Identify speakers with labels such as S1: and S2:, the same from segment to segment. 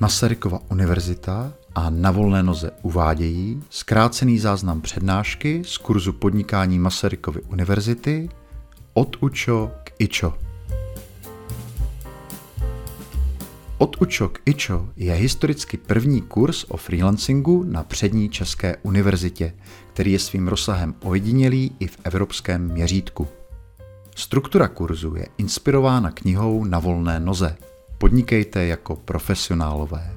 S1: Masarykova univerzita a na volné noze uvádějí zkrácený záznam přednášky z kurzu podnikání Masarykovy univerzity od UČO k IČO. Od UČO k IČO je historicky první kurz o freelancingu na přední České univerzitě, který je svým rozsahem ojedinělý i v evropském měřítku. Struktura kurzu je inspirována knihou Na volné noze. Podnikejte jako profesionálové.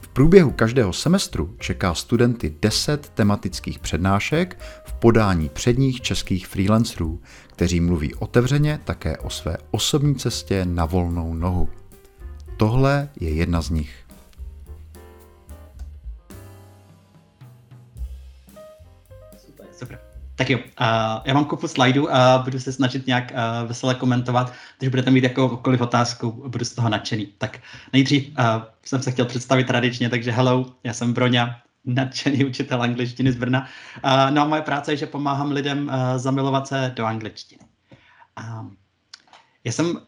S1: V průběhu každého semestru čeká studenty 10 tematických přednášek v podání předních českých freelancerů, kteří mluví otevřeně také o své osobní cestě na volnou nohu. Tohle je jedna z nich.
S2: Tak jo, uh, já mám kupu slajdů a budu se snažit nějak uh, veselé komentovat. Když budete mít jakoukoliv otázku, budu z toho nadšený. Tak nejdřív uh, jsem se chtěl představit tradičně, takže hello, já jsem Broňa, nadšený učitel angličtiny z Brna. Uh, no a moje práce je, že pomáhám lidem uh, zamilovat se do angličtiny. Já jsem uh,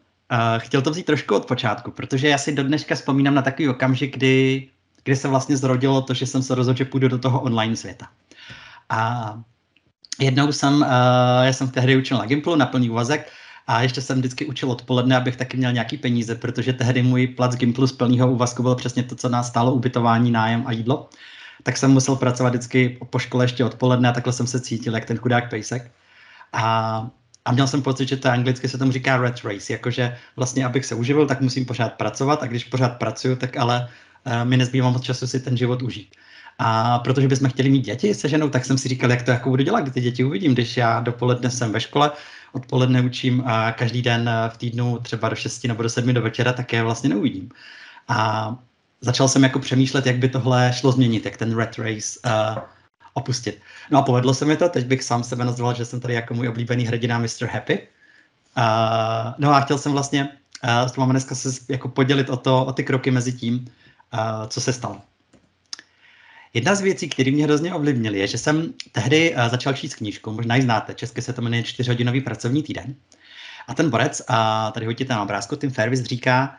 S2: chtěl to vzít trošku od počátku, protože já si do dneška vzpomínám na takový okamžik, kdy, kdy se vlastně zrodilo to, že jsem se rozhodl, že půjdu do toho online světa. A jednou jsem, uh, já jsem tehdy učil na Gimplu na plný úvazek a ještě jsem vždycky učil odpoledne, abych taky měl nějaký peníze, protože tehdy můj plat z Gimplu z plného úvazku byl přesně to, co nás stálo ubytování, nájem a jídlo. Tak jsem musel pracovat vždycky po škole ještě odpoledne a takhle jsem se cítil, jak ten chudák pejsek. A, a měl jsem pocit, že to anglicky se tomu říká red race, jakože vlastně, abych se uživil, tak musím pořád pracovat a když pořád pracuju, tak ale uh, mi nezbývá moc času si ten život užít. A protože bychom chtěli mít děti se ženou, tak jsem si říkal, jak to jako budu dělat, kdy ty děti uvidím, když já dopoledne jsem ve škole, odpoledne učím a každý den v týdnu třeba do 6 nebo do 7 do večera, tak je vlastně neuvidím. A začal jsem jako přemýšlet, jak by tohle šlo změnit, jak ten red race uh, opustit. No a povedlo se mi to, teď bych sám sebe nazval, že jsem tady jako můj oblíbený hrdina Mr. Happy. Uh, no a chtěl jsem vlastně uh, s dneska se jako podělit o, to, o ty kroky mezi tím, uh, co se stalo. Jedna z věcí, které mě hrozně ovlivnily, je, že jsem tehdy uh, začal číst knížku, možná ji znáte, česky se to jmenuje čtyřhodinový pracovní týden. A ten borec, a tady hodíte na obrázku, Tim Ferris říká,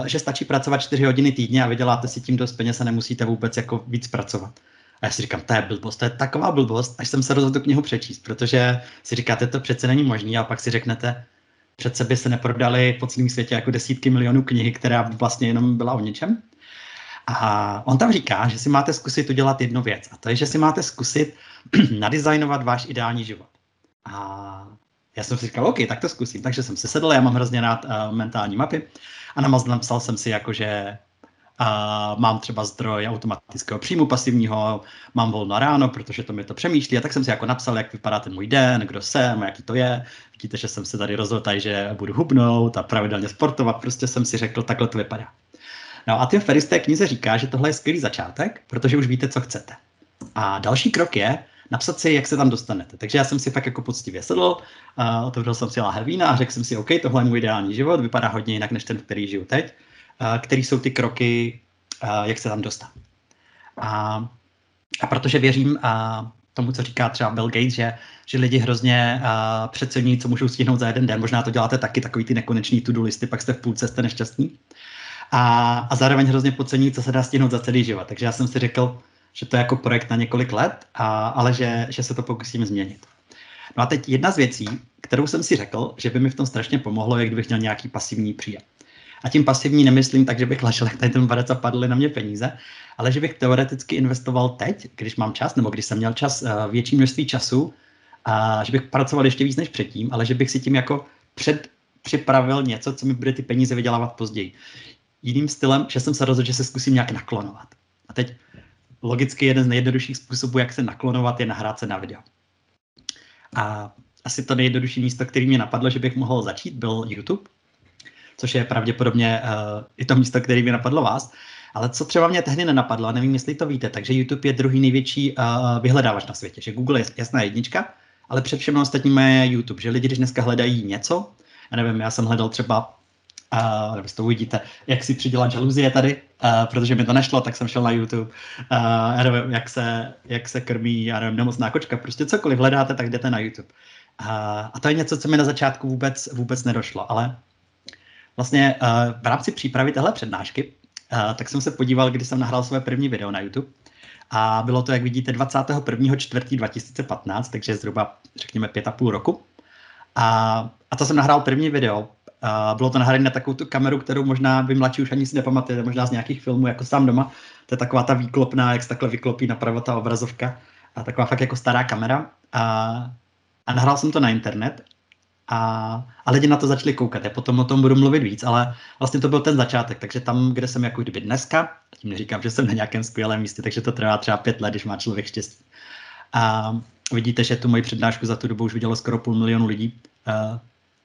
S2: uh, že stačí pracovat čtyři hodiny týdně a vyděláte si tím dost peněz a nemusíte vůbec jako víc pracovat. A já si říkám, to je blbost, to je taková blbost, až jsem se rozhodl tu knihu přečíst, protože si říkáte, to přece není možné, a pak si řeknete, přece by se neprodaly po celém světě jako desítky milionů knihy, která vlastně jenom byla o něčem. A on tam říká, že si máte zkusit udělat jednu věc. A to je, že si máte zkusit nadizajnovat váš ideální život. A já jsem si říkal, OK, tak to zkusím. Takže jsem se sedl, já mám hrozně rád uh, mentální mapy a napsal jsem si jako, že uh, mám třeba zdroj automatického příjmu pasivního, mám volno ráno, protože to mi to přemýšlí a tak jsem si jako napsal, jak vypadá ten můj den, kdo jsem, jaký to je. Vidíte, že jsem se tady rozhodl, že budu hubnout a pravidelně sportovat, prostě jsem si řekl, takhle to vypadá. No a Tim Ferris té knize říká, že tohle je skvělý začátek, protože už víte, co chcete. A další krok je napsat si, jak se tam dostanete. Takže já jsem si fakt jako poctivě sedl, uh, otevřel jsem si láhev vína a řekl jsem si, OK, tohle je můj ideální život, vypadá hodně jinak než ten, který žiju teď. Uh, který jsou ty kroky, uh, jak se tam dostat. A, a protože věřím uh, tomu, co říká třeba Bill Gates, že, že lidi hrozně uh, přeceňují, co můžou stihnout za jeden den. Možná to děláte taky, takový ty nekonečný to-do listy, pak jste v půlce, jste nešťastní a, a zároveň hrozně podcení, co se dá stihnout za celý život. Takže já jsem si řekl, že to je jako projekt na několik let, a, ale že, že se to pokusím změnit. No a teď jedna z věcí, kterou jsem si řekl, že by mi v tom strašně pomohlo, je kdybych měl nějaký pasivní příjem. A tím pasivní nemyslím tak, že bych ležel jak tady ten barec a padly na mě peníze, ale že bych teoreticky investoval teď, když mám čas, nebo když jsem měl čas, eh, větší množství času, a že bych pracoval ještě víc než předtím, ale že bych si tím jako před, připravil něco, co mi bude ty peníze vydělávat později jiným stylem, že jsem se rozhodl, že se zkusím nějak naklonovat. A teď logicky jeden z nejjednodušších způsobů, jak se naklonovat, je nahrát se na video. A asi to nejjednodušší místo, který mě napadlo, že bych mohl začít, byl YouTube, což je pravděpodobně uh, i to místo, který mi napadlo vás. Ale co třeba mě tehdy nenapadlo, nevím, jestli to víte, takže YouTube je druhý největší uh, vyhledávač na světě, že Google je jasná jednička, ale před všem ostatním je YouTube, že lidi, když dneska hledají něco, já nevím, já jsem hledal třeba uh, nebo to uvidíte, jak si přidělat žaluzie tady, uh, protože mi to nešlo, tak jsem šel na YouTube, uh, já nevím, jak se, jak se krmí, já nevím, nemocná kočka, prostě cokoliv hledáte, tak jdete na YouTube. Uh, a to je něco, co mi na začátku vůbec, vůbec nedošlo, ale vlastně uh, v rámci přípravy téhle přednášky uh, tak jsem se podíval, kdy jsem nahrál své první video na YouTube. A bylo to, jak vidíte, 21.4.2015, takže zhruba, řekněme, pět a půl roku. A, a to jsem nahrál první video. Bylo to nahrané na takovou tu kameru, kterou možná vy mladší už ani si nepamatujete, možná z nějakých filmů, jako sám doma. To je taková ta výklopná, jak se takhle vyklopí napravo ta obrazovka. A taková fakt jako stará kamera. A, a nahrál jsem to na internet a, a lidi na to začali koukat. Já potom o tom budu mluvit víc, ale vlastně to byl ten začátek. Takže tam, kde jsem jako kdyby dneska, tím neříkám, že jsem na nějakém skvělém místě, takže to trvá třeba pět let, když má člověk štěstí. A vidíte, že tu moji přednášku za tu dobu už vidělo skoro půl milionu lidí.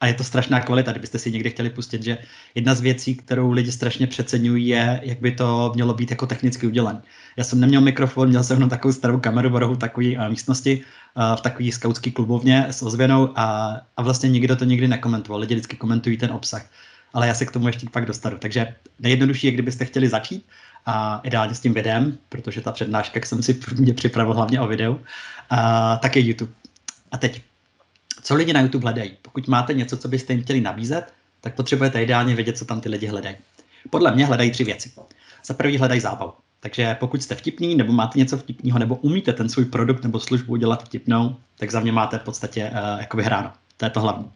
S2: A je to strašná kvalita, kdybyste si někdy chtěli pustit, že jedna z věcí, kterou lidi strašně přeceňují, je, jak by to mělo být jako technicky udělané. Já jsem neměl mikrofon, měl jsem jenom takovou starou kameru v rohu takové místnosti, v takové skautské klubovně s ozvěnou a, a vlastně nikdo to nikdy nekomentoval. Lidi vždycky komentují ten obsah. Ale já se k tomu ještě pak dostanu. Takže nejjednodušší je, kdybyste chtěli začít, a ideálně s tím videem, protože ta přednáška, jak jsem si mě připravil hlavně o videu, a, tak je YouTube. A teď, co lidi na YouTube hledají? Pokud máte něco, co byste jim chtěli nabízet, tak potřebujete ideálně vědět, co tam ty lidi hledají. Podle mě hledají tři věci. Za prvý hledají zábavu. Takže pokud jste vtipný, nebo máte něco vtipného, nebo umíte ten svůj produkt nebo službu udělat vtipnou, tak za mě máte v podstatě uh, jako vyhráno. To je to hlavní.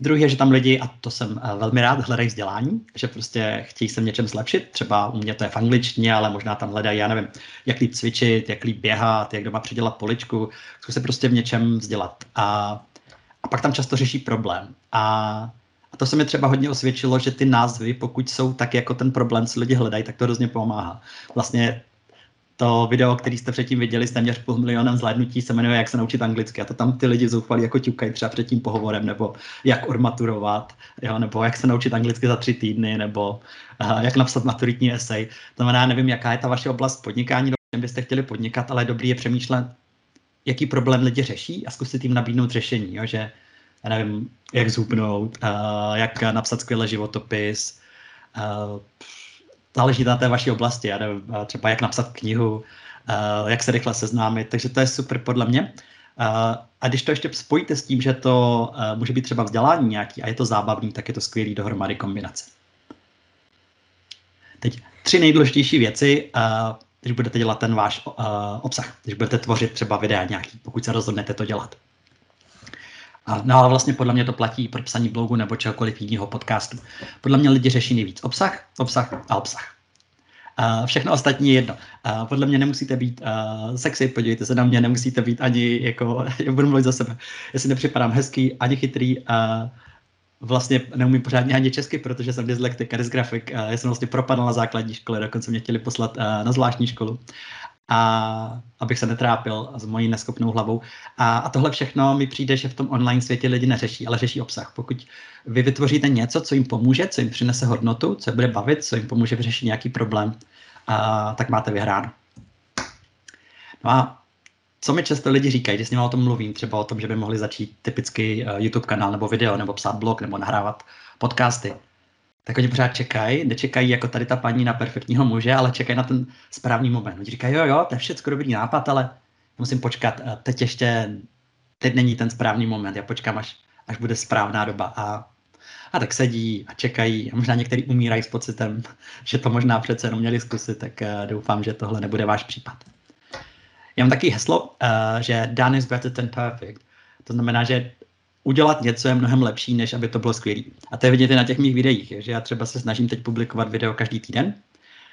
S2: Druhý je, že tam lidi, a to jsem uh, velmi rád, hledají vzdělání, že prostě chtějí se v něčem zlepšit. Třeba u mě to je v angličtině, ale možná tam hledají, já nevím, jak líp cvičit, jak líp běhat, jak doma předělat poličku. Chci se prostě v něčem vzdělat. A, a pak tam často řeší problém. A a to se mi třeba hodně osvědčilo, že ty názvy, pokud jsou tak jako ten problém, co lidi hledají, tak to hrozně pomáhá. Vlastně to video, který jste předtím viděli s téměř půl milionem zhlédnutí, se jmenuje Jak se naučit anglicky. A to tam ty lidi zoufali jako ťukají třeba před tím pohovorem, nebo jak ormaturovat, jo, nebo jak se naučit anglicky za tři týdny, nebo uh, jak napsat maturitní esej. To znamená, nevím, jaká je ta vaše oblast podnikání, do čem byste chtěli podnikat, ale dobrý je přemýšlet, jaký problém lidi řeší a zkusit jim nabídnout řešení. Jo, že já nevím, jak zhubnout, uh, jak napsat skvělý životopis, uh, záleží na té vaší oblasti, já nevím, uh, třeba jak napsat knihu, uh, jak se rychle seznámit, takže to je super podle mě. Uh, a když to ještě spojíte s tím, že to může být třeba vzdělání nějaký a je to zábavný, tak je to skvělý dohromady kombinace. Teď tři nejdůležitější věci, když budete dělat ten váš obsah, když budete tvořit třeba videa nějaký, pokud se rozhodnete to dělat. A, no ale vlastně podle mě to platí pro psaní blogu nebo čehokoliv jiného podcastu. Podle mě lidi řeší nejvíc obsah, obsah a obsah. Uh, všechno ostatní je jedno. Uh, podle mě nemusíte být uh, sexy, podívejte se na mě, nemusíte být ani jako, já budu mluvit za sebe, jestli nepřipadám hezký, ani chytrý, uh, vlastně neumím pořádně ani česky, protože jsem dyslektik a dysgrafik. Já jsem vlastně propadl na základní škole, dokonce mě chtěli poslat na zvláštní školu a abych se netrápil s mojí neschopnou hlavou. A, a tohle všechno mi přijde, že v tom online světě lidi neřeší, ale řeší obsah. Pokud vy vytvoříte něco, co jim pomůže, co jim přinese hodnotu, co je bude bavit, co jim pomůže vyřešit nějaký problém, a, tak máte vyhráno. No a co mi často lidi říkají, když s nimi o tom mluvím, třeba o tom, že by mohli začít typický uh, YouTube kanál nebo video, nebo psát blog, nebo nahrávat podcasty, tak oni pořád čekají, nečekají jako tady ta paní na perfektního muže, ale čekají na ten správný moment. Oni říkají, jo, jo, to je všechno dobrý nápad, ale musím počkat, teď ještě, teď není ten správný moment, já počkám, až, až bude správná doba. A, a tak sedí a čekají a možná někteří umírají s pocitem, že to možná přece jenom měli zkusit, tak uh, doufám, že tohle nebude váš případ. Já mám taky heslo, uh, že done is better than perfect. To znamená, že udělat něco je mnohem lepší, než aby to bylo skvělé. A to je vidět i na těch mých videích, že já třeba se snažím teď publikovat video každý týden,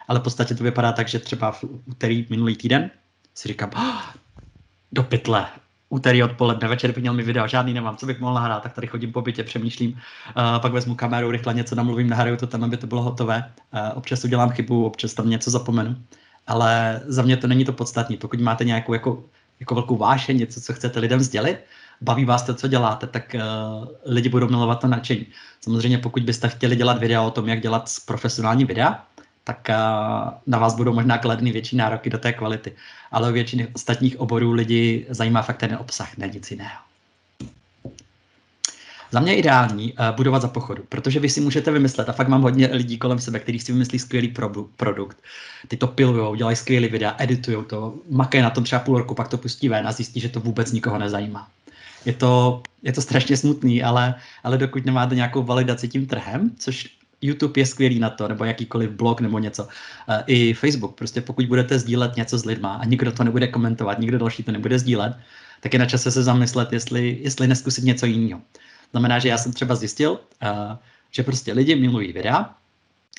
S2: ale v podstatě to vypadá tak, že třeba v úterý minulý týden si říkám, oh, do pytle, úterý odpoledne, večer bych měl mi video, žádný nemám, co bych mohl nahrát, tak tady chodím po bytě, přemýšlím, uh, pak vezmu kameru, rychle něco namluvím, nahraju to tam, aby to bylo hotové. Uh, občas udělám chybu, občas tam něco zapomenu, ale za mě to není to podstatné. Pokud máte nějakou jako, jako velkou vášeň, něco, co chcete lidem sdělit, baví vás to, co děláte, tak uh, lidi budou milovat to nadšení. Samozřejmě pokud byste chtěli dělat videa o tom, jak dělat profesionální videa, tak uh, na vás budou možná kladny větší nároky do té kvality. Ale u většiny ostatních oborů lidi zajímá fakt ten obsah, ne nic jiného. Za mě je ideální uh, budovat za pochodu, protože vy si můžete vymyslet, a fakt mám hodně lidí kolem sebe, kteří si vymyslí skvělý pro, produkt. Ty to pilujou, dělají skvělý videa, editují to, makají na tom třeba půl roku, pak to pustí ven a zjistí, že to vůbec nikoho nezajímá je to, je to strašně smutný, ale, ale dokud nemáte nějakou validaci tím trhem, což YouTube je skvělý na to, nebo jakýkoliv blog nebo něco. Uh, I Facebook, prostě pokud budete sdílet něco s lidma a nikdo to nebude komentovat, nikdo další to nebude sdílet, tak je na čase se zamyslet, jestli, jestli neskusit něco jiného. Znamená, že já jsem třeba zjistil, uh, že prostě lidi milují videa,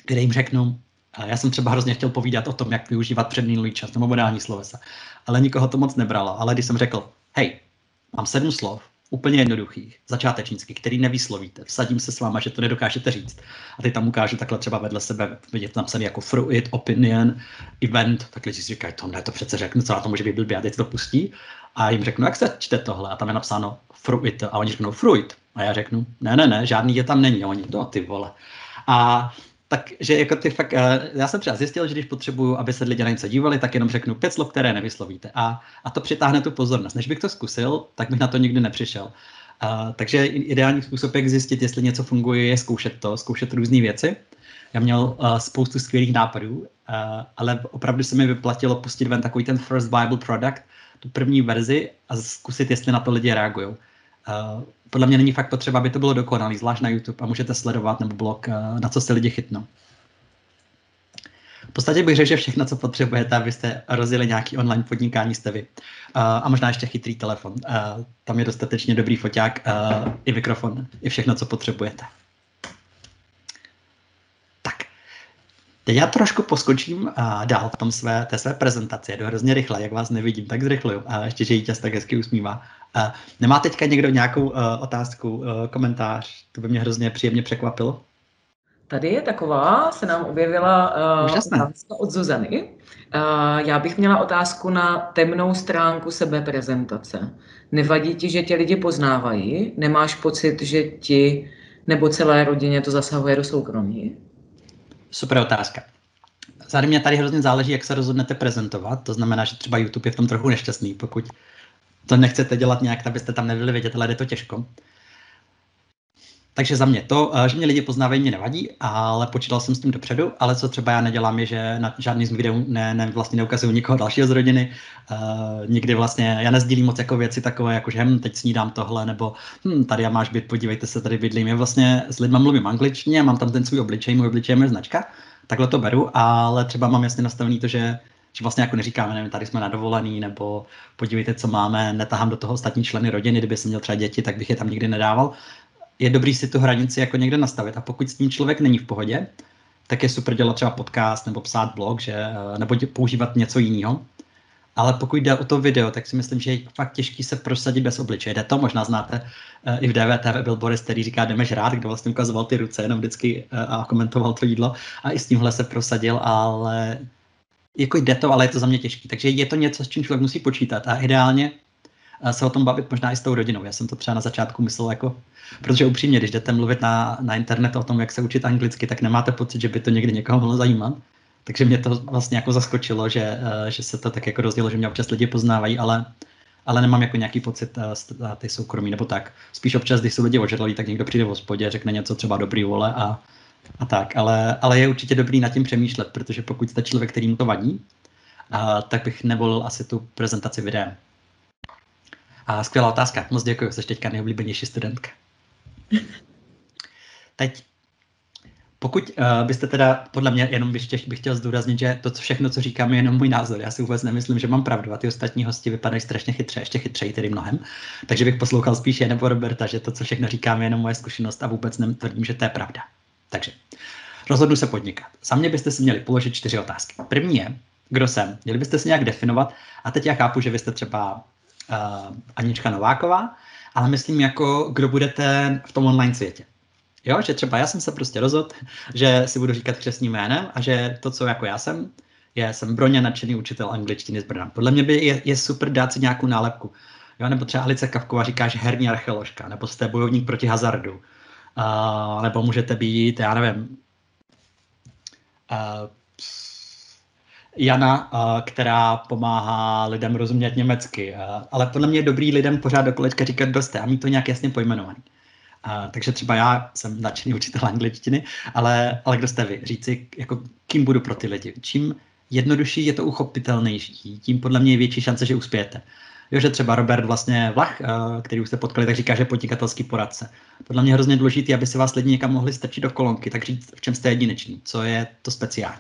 S2: kde jim řeknu, já jsem třeba hrozně chtěl povídat o tom, jak využívat předminulý čas nebo modální slovesa, ale nikoho to moc nebralo. Ale když jsem řekl, hej, mám sedm slov, úplně jednoduchých, začátečnických, který nevyslovíte. Vsadím se s váma, že to nedokážete říct. A ty tam ukážu takhle třeba vedle sebe, vidět napsaný jako fruit, opinion, event, tak lidi si říkají, to ne, to přece řeknu, co na to může být blbě, a teď to pustí. A jim řeknu, jak se čte tohle? A tam je napsáno fruit. A oni řeknou fruit. A já řeknu, ne, ne, ne, žádný je tam není. A oni, to ty vole. A takže jako ty fakt, eh, já jsem třeba zjistil, že když potřebuju, aby se lidi na něco dívali, tak jenom řeknu pět slov, které nevyslovíte. A, a to přitáhne tu pozornost. Než bych to zkusil, tak bych na to nikdy nepřišel. Uh, takže ideální způsob, jak zjistit, jestli něco funguje, je zkoušet to, zkoušet různé věci. Já měl uh, spoustu skvělých nápadů, uh, ale opravdu se mi vyplatilo pustit ven takový ten First Bible Product, tu první verzi a zkusit, jestli na to lidi reagují. Uh, podle mě není fakt potřeba, aby to bylo dokonalý, zvlášť na YouTube a můžete sledovat nebo blog, uh, na co se lidi chytnou. V podstatě bych řekl, že všechno, co potřebujete, abyste rozjeli nějaký online podnikání, jste vy. Uh, a možná ještě chytrý telefon. Tam je dostatečně dobrý foťák, i mikrofon, i všechno, co potřebujete. Teď já trošku poskočím uh, dál v tom své, té své prezentaci. Jedu hrozně rychle, jak vás nevidím, tak zrychluju. A ještě, že Jítěz tak hezky usmívá. Uh, nemá teďka někdo nějakou uh, otázku, uh, komentář? To by mě hrozně příjemně překvapilo.
S3: Tady je taková, se nám objevila uh, otázka od Zuzany. Uh, já bych měla otázku na temnou stránku sebeprezentace. Nevadí ti, že tě lidi poznávají? Nemáš pocit, že ti nebo celé rodině to zasahuje do soukromí?
S2: Super otázka. Zároveň mě tady hrozně záleží, jak se rozhodnete prezentovat. To znamená, že třeba YouTube je v tom trochu nešťastný, pokud to nechcete dělat nějak, abyste tam nebyli vidět, ale je to těžko. Takže za mě to, eh, že mě lidi poznávají, mě nevadí, ale počítal jsem s tím dopředu, ale co třeba já nedělám, je, že na žádný z videů ne, ne, vlastně neukazuju nikoho dalšího z rodiny. Uh, nikdy vlastně, já nezdílím moc jako věci takové, jako že hm, teď snídám tohle, nebo hm, tady já máš být, podívejte se, tady bydlím. Já vlastně s lidmi mluvím angličtině, mám tam ten svůj obličej, můj obličej je značka, takhle to beru, ale třeba mám jasně nastavený to, že že vlastně jako neříkáme, nevím, tady jsme na dovolený, nebo podívejte, co máme, netahám do toho ostatní členy rodiny, kdyby jsem měl třeba děti, tak bych je tam nikdy nedával, je dobrý si tu hranici jako někde nastavit. A pokud s tím člověk není v pohodě, tak je super dělat třeba podcast nebo psát blog, že, eh, nebo používat něco jiného. Ale pokud jde o to video, tak si myslím, že je fakt těžký se prosadit bez obličeje. Jde to, možná znáte uh, i v DVTV byl Boris, který říká jdeme rád, kdo vlastně ukazoval ty ruce jenom vždycky uh, a komentoval to jídlo a i s tímhle se prosadil, ale jako jde to, ale je to za mě těžký. Takže je to něco, s čím člověk musí počítat a ideálně se o tom bavit možná i s tou rodinou. Já jsem to třeba na začátku myslel jako, protože upřímně, když jdete mluvit na, na internet o tom, jak se učit anglicky, tak nemáte pocit, že by to někdy někoho mohlo zajímat. Takže mě to vlastně jako zaskočilo, že, eh, že se to tak jako rozdělo, že mě občas lidi poznávají, ale, ale nemám jako nějaký pocit uh, ty soukromí nebo tak. Spíš občas, když jsou lidi ožralí, tak někdo přijde v hospodě, řekne něco třeba dobrý vole a, a tak. Ale, ale je určitě dobrý nad tím přemýšlet, protože pokud jste člověk, kterým to vadí, uh, tak bych nevolil asi tu prezentaci videem. A skvělá otázka. Moc děkuji, jsi teďka nejoblíbenější studentka. Teď, pokud uh, byste teda, podle mě, jenom bych, chtěl, bych chtěl zdůraznit, že to co všechno, co říkám, je jenom můj názor. Já si vůbec nemyslím, že mám pravdu a ty ostatní hosti vypadají strašně chytře, ještě chytřeji tedy mnohem. Takže bych poslouchal spíš je nebo Roberta, že to, co všechno říkám, je jenom moje zkušenost a vůbec netvrdím, že to je pravda. Takže rozhodnu se podnikat. Za mě byste si měli položit čtyři otázky. První je, kdo jsem. Měli byste si nějak definovat. A teď já chápu, že vy jste třeba uh, Anička Nováková, ale myslím jako, kdo budete v tom online světě. Jo, že třeba já jsem se prostě rozhodl, že si budu říkat křesním jménem a že to, co jako já jsem, je, jsem Broně nadšený učitel angličtiny z Brna. Podle mě by je, je super dát si nějakou nálepku. Jo, nebo třeba Alice Kavková říká, že herní archeoložka, nebo jste bojovník proti hazardu. Uh, nebo můžete být, já nevím, uh, Jana, která pomáhá lidem rozumět německy. Ale podle mě je dobrý lidem pořád do kolečka říkat doste a mít to nějak jasně pojmenovaný. A, takže třeba já jsem nadšený učitel angličtiny, ale, ale kdo jste vy? Říci, jako, kým budu pro ty lidi. Čím jednodušší je to uchopitelnější, tím podle mě je větší šance, že uspějete. Jo, že třeba Robert vlastně Vlach, který už jste potkali, tak říká, že podnikatelský poradce. Podle mě hrozně důležité, aby si vás lidi někam mohli strčit do kolonky, tak říct, v čem jste jedinečný, co je to speciální.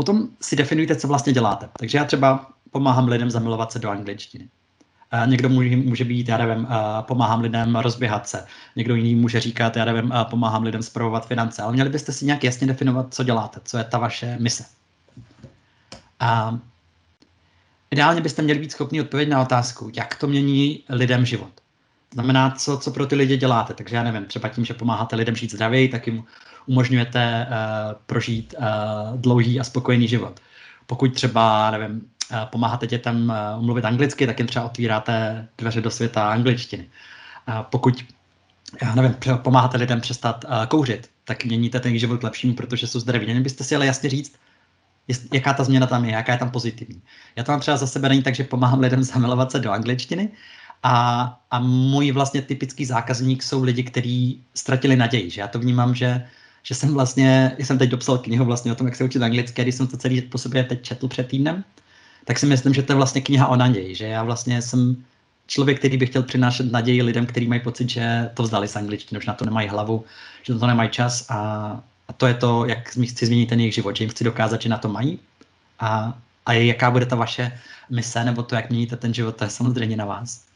S2: Potom si definujte, co vlastně děláte. Takže já třeba pomáhám lidem zamilovat se do angličtiny. Někdo může, může být, já nevím, pomáhám lidem rozběhat se. Někdo jiný může říkat, já nevím, pomáhám lidem zpravovat finance. Ale měli byste si nějak jasně definovat, co děláte, co je ta vaše mise. A ideálně byste měli být schopni odpovědět na otázku, jak to mění lidem život. Znamená, co, co pro ty lidi děláte. Takže já nevím, třeba tím, že pomáháte lidem žít zdravěji, tak jim umožňujete uh, prožít uh, dlouhý a spokojený život. Pokud třeba, nevím, pomáháte dětem mluvit anglicky, tak jim třeba otvíráte dveře do světa angličtiny. Pokud já nevím, pomáháte lidem přestat kouřit, tak měníte ten život k lepšímu, protože jsou zdraví. Měli byste si ale jasně říct, jaká ta změna tam je, jaká je tam pozitivní. Já to mám třeba za sebe není tak, že pomáhám lidem zamilovat se do angličtiny a, a můj vlastně typický zákazník jsou lidi, kteří ztratili naději. Že já to vnímám, že, že jsem vlastně, jsem teď dopsal knihu vlastně o tom, jak se učit anglicky, když jsem to celý po sobě teď četl před týdnem, tak si myslím, že to je vlastně kniha o naději, že já vlastně jsem člověk, který by chtěl přinášet naději lidem, kteří mají pocit, že to vzdali s angličtinou, že na to nemají hlavu, že na to nemají čas a, a to je to, jak chci změnit ten jejich život, že jim chci dokázat, že na to mají a, a jaká bude ta vaše mise nebo to, jak měníte ten život, to je samozřejmě na vás.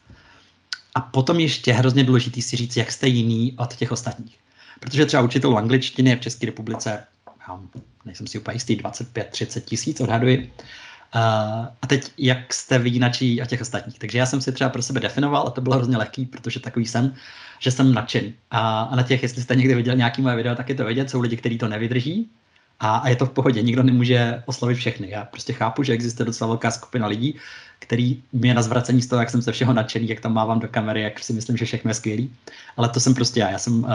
S2: A potom ještě hrozně důležitý si říct, jak jste jiný od těch ostatních. Protože třeba učitel angličtiny je v České republice, já nejsem si úplně jistý, 25-30 tisíc odhaduji. Uh, a teď, jak jste výjinačí a těch ostatních. Takže já jsem si třeba pro sebe definoval a to bylo hrozně lehký, protože takový jsem, že jsem nadšený. A, a na těch, jestli jste někdy viděl nějaký moje video, tak je to vidět, jsou lidi, kteří to nevydrží a, a je to v pohodě, nikdo nemůže oslovit všechny. Já prostě chápu, že existuje docela velká skupina lidí, který mě na zvracení z toho, jak jsem se všeho nadšený, jak tam mávám do kamery, jak si myslím, že všechno je skvělý. Ale to jsem prostě já. Já jsem uh,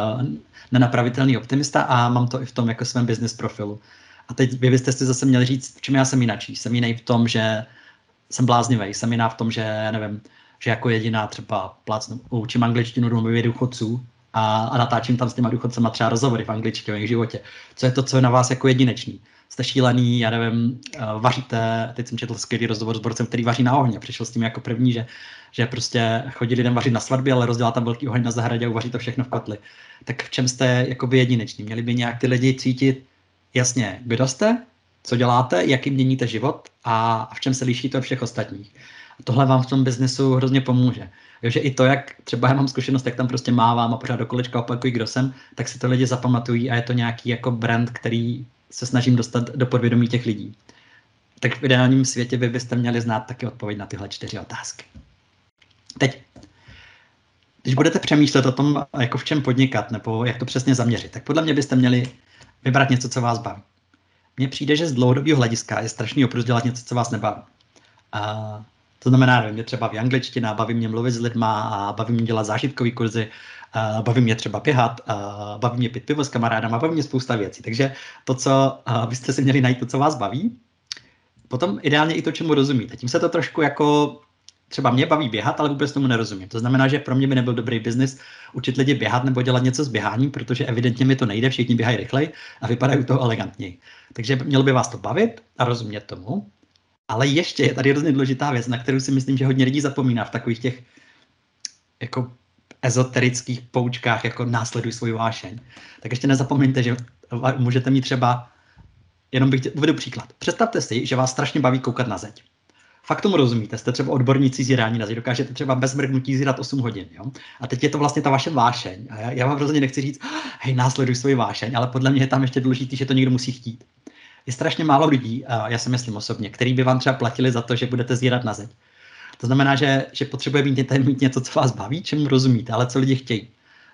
S2: nenapravitelný optimista a mám to i v tom jako svém business profilu. A teď vy byste si zase měli říct, v čem já jsem jinak. Jsem jiný v tom, že jsem bláznivý, jsem jiná v tom, že nevím, že jako jediná třeba plácnu, učím angličtinu domově důchodců a, a natáčím tam s těma důchodcema třeba rozhovory v angličtině v jejich životě. Co je to, co je na vás jako jedinečný? Jste šílený, já nevím, uh, vaříte, teď jsem četl skvělý rozhovor s borcem, který vaří na ohně. Přišel s tím jako první, že, že prostě chodí lidem vařit na svatbě, ale rozdělá tam velký oheň na zahradě a uvaří to všechno v kotli. Tak v čem jste jakoby jedinečný? Měli by nějak ty lidi cítit, jasně, kdo jste, co děláte, jaký měníte život a v čem se lišíte od všech ostatních. A tohle vám v tom biznesu hrozně pomůže. Jo, že i to, jak třeba já mám zkušenost, jak tam prostě mávám a pořád do kolečka opakují, kdo jsem, tak si to lidi zapamatují a je to nějaký jako brand, který se snažím dostat do podvědomí těch lidí. Tak v ideálním světě vy byste měli znát taky odpověď na tyhle čtyři otázky. Teď, když budete přemýšlet o tom, jako v čem podnikat, nebo jak to přesně zaměřit, tak podle mě byste měli vybrat něco, co vás baví. Mně přijde, že z dlouhodobého hlediska je strašný oprus dělat něco, co vás nebaví. A to znamená, že mě třeba baví angličtina, baví mě mluvit s lidma, a baví mě dělat zážitkový kurzy, a baví mě třeba běhat, a baví mě pít pivo s kamarádama, baví mě spousta věcí. Takže to, co byste si měli najít, to, co vás baví, potom ideálně i to, čemu rozumíte. Tím se to trošku jako třeba mě baví běhat, ale vůbec tomu nerozumím. To znamená, že pro mě by nebyl dobrý biznis učit lidi běhat nebo dělat něco s běháním, protože evidentně mi to nejde, všichni běhají rychleji a vypadají to elegantněji. Takže mělo by vás to bavit a rozumět tomu. Ale ještě je tady hrozně důležitá věc, na kterou si myslím, že hodně lidí zapomíná v takových těch jako ezoterických poučkách, jako následuj svůj vášeň. Tak ještě nezapomeňte, že můžete mít třeba, jenom bych uvedu příklad. Představte si, že vás strašně baví koukat na zeď fakt tomu rozumíte, jste třeba odborníci zírání na zeď, dokážete třeba bez mrknutí zírat 8 hodin. Jo? A teď je to vlastně ta vaše vášeň. A já, já vám rozhodně nechci říct, hej, následuj svoji vášeň, ale podle mě je tam ještě důležité, že to někdo musí chtít. Je strašně málo lidí, já si myslím osobně, který by vám třeba platili za to, že budete zírat na zeď. To znamená, že, že potřebuje mít, mít něco, co vás baví, čemu rozumíte, ale co lidi chtějí.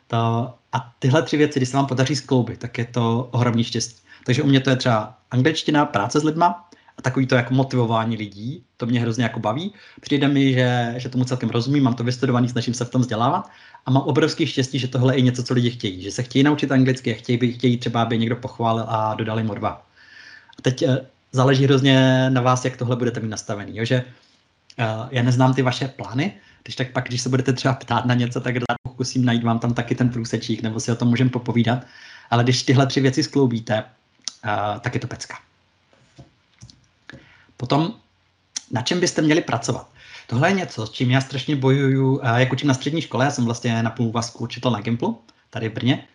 S2: To, a tyhle tři věci, když se vám podaří skloubit, tak je to ohromný štěstí. Takže u mě to je třeba angličtina, práce s lidma, a takový to jako motivování lidí, to mě hrozně jako baví. Přijde mi, že, že tomu celkem rozumím, mám to vystudovaný, snažím se v tom vzdělávat a mám obrovský štěstí, že tohle je něco, co lidi chtějí, že se chtějí naučit anglicky a chtějí, chtějí třeba, aby někdo pochválil a dodali A teď eh, záleží hrozně na vás, jak tohle budete mít nastavený, jo? že uh, já neznám ty vaše plány, když tak pak, když se budete třeba ptát na něco, tak pokusím najít vám tam taky ten průsečík, nebo si o tom můžeme popovídat. Ale když tyhle tři věci skloubíte, uh, tak je to pecka. Potom, na čem byste měli pracovat? tohle je něco, s čím já strašně bojuju, jak učím na střední škole, já jsem vlastně na půl vazku učitel na Gimplu, tady v Brně.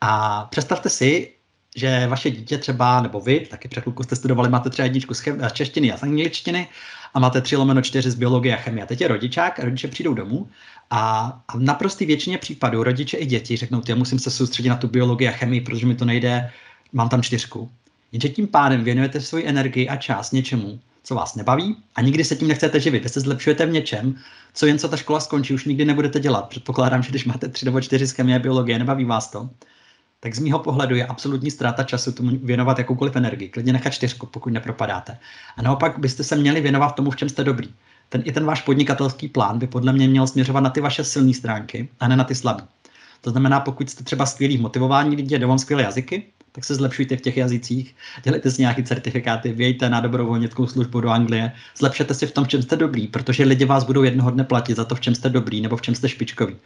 S2: A představte si, že vaše dítě třeba, nebo vy, taky před chvilku jste studovali, máte třeba jedničku z češtiny a z angličtiny a máte tři lomeno čtyři z biologie a chemie. A teď je rodičák, rodiče přijdou domů a, a naprostý většině případů rodiče i děti řeknou, já musím se soustředit na tu biologii a chemii, protože mi to nejde, mám tam čtyřku. Jenže tím pádem věnujete svoji energii a čas něčemu, co vás nebaví a nikdy se tím nechcete živit. Vy se zlepšujete v něčem, co jen co ta škola skončí, už nikdy nebudete dělat. Předpokládám, že když máte tři nebo čtyři z chemie a biologie, nebaví vás to, tak z mýho pohledu je absolutní ztráta času tomu věnovat jakoukoliv energii. Klidně nechat čtyřku, pokud nepropadáte. A naopak byste se měli věnovat tomu, v čem jste dobrý. Ten, I ten váš podnikatelský plán by podle mě měl směřovat na ty vaše silné stránky a ne na ty slabé. To znamená, pokud jste třeba skvělý motivování lidí, jde vám skvělé jazyky, tak se zlepšujte v těch jazycích, dělejte si nějaké certifikáty, vějte na dobrovolnickou službu do Anglie, zlepšete si v tom, v čem jste dobrý, protože lidi vás budou jednoho dne platit za to, v čem jste dobrý nebo v čem jste špičkový.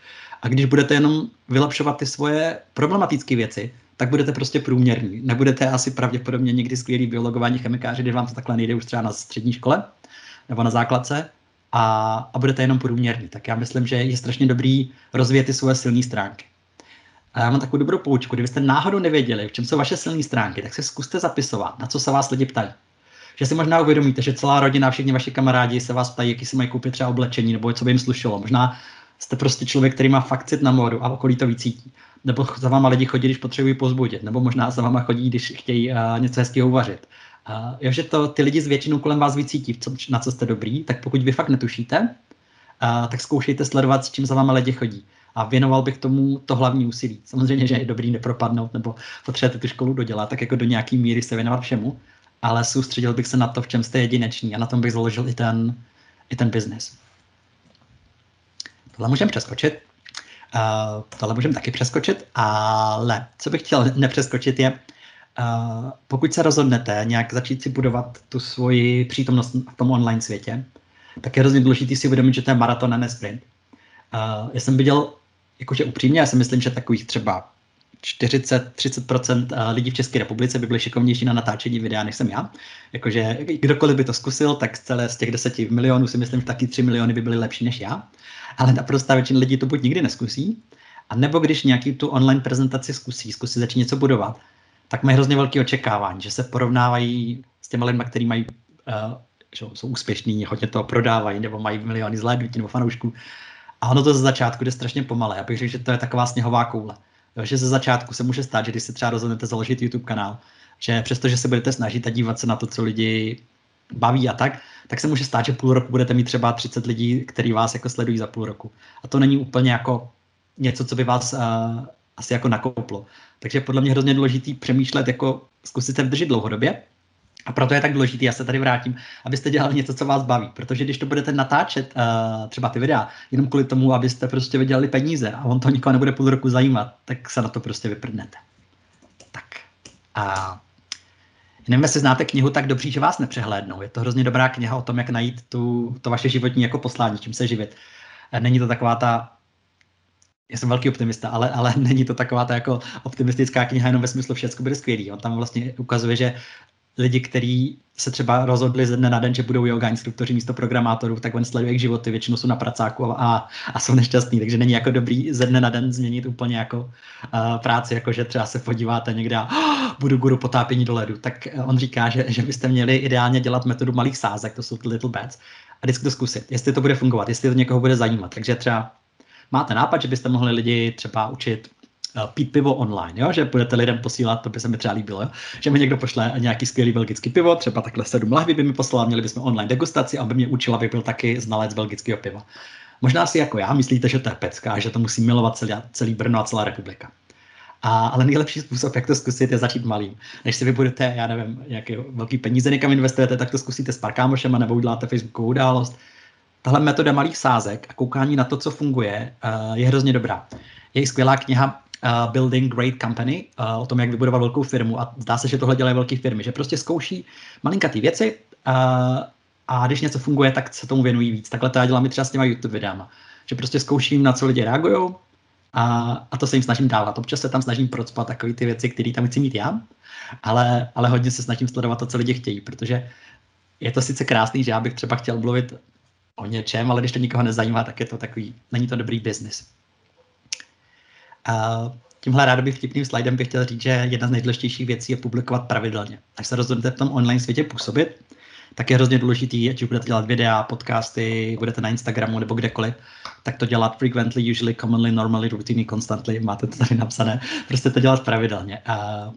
S2: A když budete jenom vylepšovat ty svoje problematické věci, tak budete prostě průměrní. Nebudete asi pravděpodobně nikdy skvělý biologování chemikáři, když vám to takhle nejde už třeba na střední škole nebo na základce a, a budete jenom průměrní. Tak já myslím, že je strašně dobrý rozvíjet ty svoje silné stránky. A já mám takovou dobrou poučku. Kdybyste náhodou nevěděli, v čem jsou vaše silné stránky, tak se zkuste zapisovat, na co se vás lidi ptají. Že si možná uvědomíte, že celá rodina, všichni vaši kamarádi se vás ptají, jaký si mají koupit třeba oblečení nebo co by jim slušelo. Možná jste prostě člověk, který má fakt cit na moru a okolí to vycítí. Nebo za váma lidi chodí, když potřebují pozbudit, nebo možná za váma chodí, když chtějí uh, něco hezkého uvařit. Uh, jo, že to ty lidi s většinou kolem vás vycítí, co, na co jste dobrý, tak pokud vy fakt netušíte, uh, tak zkoušejte sledovat, s čím za váma lidi chodí. A věnoval bych tomu to hlavní úsilí. Samozřejmě, že je dobrý nepropadnout nebo potřebujete tu školu dodělat, tak jako do nějaký míry se věnovat všemu, ale soustředil bych se na to, v čem jste jedineční a na tom bych založil i ten, i ten business. Tohle můžeme přeskočit. Uh, tohle můžeme taky přeskočit, ale co bych chtěl nepřeskočit je, uh, pokud se rozhodnete nějak začít si budovat tu svoji přítomnost v tom online světě, tak je hrozně důležité si uvědomit, že to je maraton a ne sprint. Uh, já jsem viděl, jakože upřímně, já si myslím, že takových třeba 40-30% lidí v České republice by byli šikovnější na natáčení videa, než jsem já. Jakože kdokoliv by to zkusil, tak celé z těch 10 milionů si myslím, že taky 3 miliony by byly lepší než já ale naprostá většina lidí to buď nikdy neskusí, a nebo když nějaký tu online prezentaci zkusí, zkusí začít něco budovat, tak mají hrozně velké očekávání, že se porovnávají s těmi lidmi, kteří mají, uh, že jsou úspěšní, hodně toho prodávají, nebo mají miliony zhlédnutí nebo fanoušků. A ono to ze začátku jde strašně pomalé. Já bych řekl, že to je taková sněhová koule. Jo, že ze začátku se může stát, že když si třeba rozhodnete založit YouTube kanál, že přestože se budete snažit a dívat se na to, co lidi baví a tak, tak se může stát, že půl roku budete mít třeba 30 lidí, kteří vás jako sledují za půl roku. A to není úplně jako něco, co by vás uh, asi jako nakoplo. Takže podle mě hrozně důležitý přemýšlet, jako zkusit se vydržet dlouhodobě. A proto je tak důležité, já se tady vrátím, abyste dělali něco, co vás baví. Protože když to budete natáčet, uh, třeba ty videa, jenom kvůli tomu, abyste prostě vydělali peníze a on to nikoho nebude půl roku zajímat, tak se na to prostě vyprdnete. Tak. A Nevím, jestli znáte knihu tak dobře, že vás nepřehlédnou. Je to hrozně dobrá kniha o tom, jak najít tu, to vaše životní jako poslání, čím se živit. Není to taková ta já jsem velký optimista, ale, ale není to taková ta jako optimistická kniha jenom ve smyslu všechno bude skvělý. On tam vlastně ukazuje, že lidi, kteří se třeba rozhodli ze dne na den, že budou yoga instruktoři místo programátorů, tak on sleduje jejich životy, většinou jsou na pracáku a, a jsou nešťastní, takže není jako dobrý ze dne na den změnit úplně jako uh, práci, jako že třeba se podíváte někde a oh, budu guru potápění do ledu, tak on říká, že, že byste měli ideálně dělat metodu malých sázek, to jsou ty little bets, a vždycky to zkusit, jestli to bude fungovat, jestli to někoho bude zajímat. Takže třeba máte nápad, že byste mohli lidi třeba učit pít pivo online, jo? že budete lidem posílat, to by se mi třeba líbilo, jo? že mi někdo pošle nějaký skvělý belgický pivo, třeba takhle sedm lahví by mi poslal, měli bychom online degustaci, aby mě učila, aby byl taky znalec belgického piva. Možná si jako já myslíte, že to je pecka, že to musí milovat celý, celý Brno a celá republika. A, ale nejlepší způsob, jak to zkusit, je začít malým. Než si vybudete, já nevím, nějaké velký peníze někam investujete, tak to zkusíte s pár kámošema nebo uděláte Facebookovou událost. Tahle metoda malých sázek a koukání na to, co funguje, uh, je hrozně dobrá. Je skvělá kniha uh, Building Great Company, uh, o tom, jak vybudovat velkou firmu a zdá se, že tohle dělají velké firmy, že prostě zkouší malinkatý věci uh, a když něco funguje, tak se tomu věnují víc. Takhle to já dělám i třeba s těma YouTube videama. Že prostě zkouším, na co lidi reagují a, a to se jim snažím dávat. Občas se tam snažím procpat takové ty věci, které tam chci mít já, ale, ale hodně se snažím sledovat to, co lidi chtějí, protože je to sice krásný, že já bych třeba chtěl mluvit o něčem, ale když to nikoho nezajímá, tak je to takový, není to dobrý biznis. Uh, tímhle rádoby vtipným slidem bych chtěl říct, že jedna z nejdůležitějších věcí je publikovat pravidelně. Až se rozhodnete v tom online světě působit, tak je hrozně důležitý, ať už budete dělat videa, podcasty, budete na Instagramu nebo kdekoliv, tak to dělat frequently, usually, commonly, normally, routinely, constantly, máte to tady napsané, prostě to dělat pravidelně. A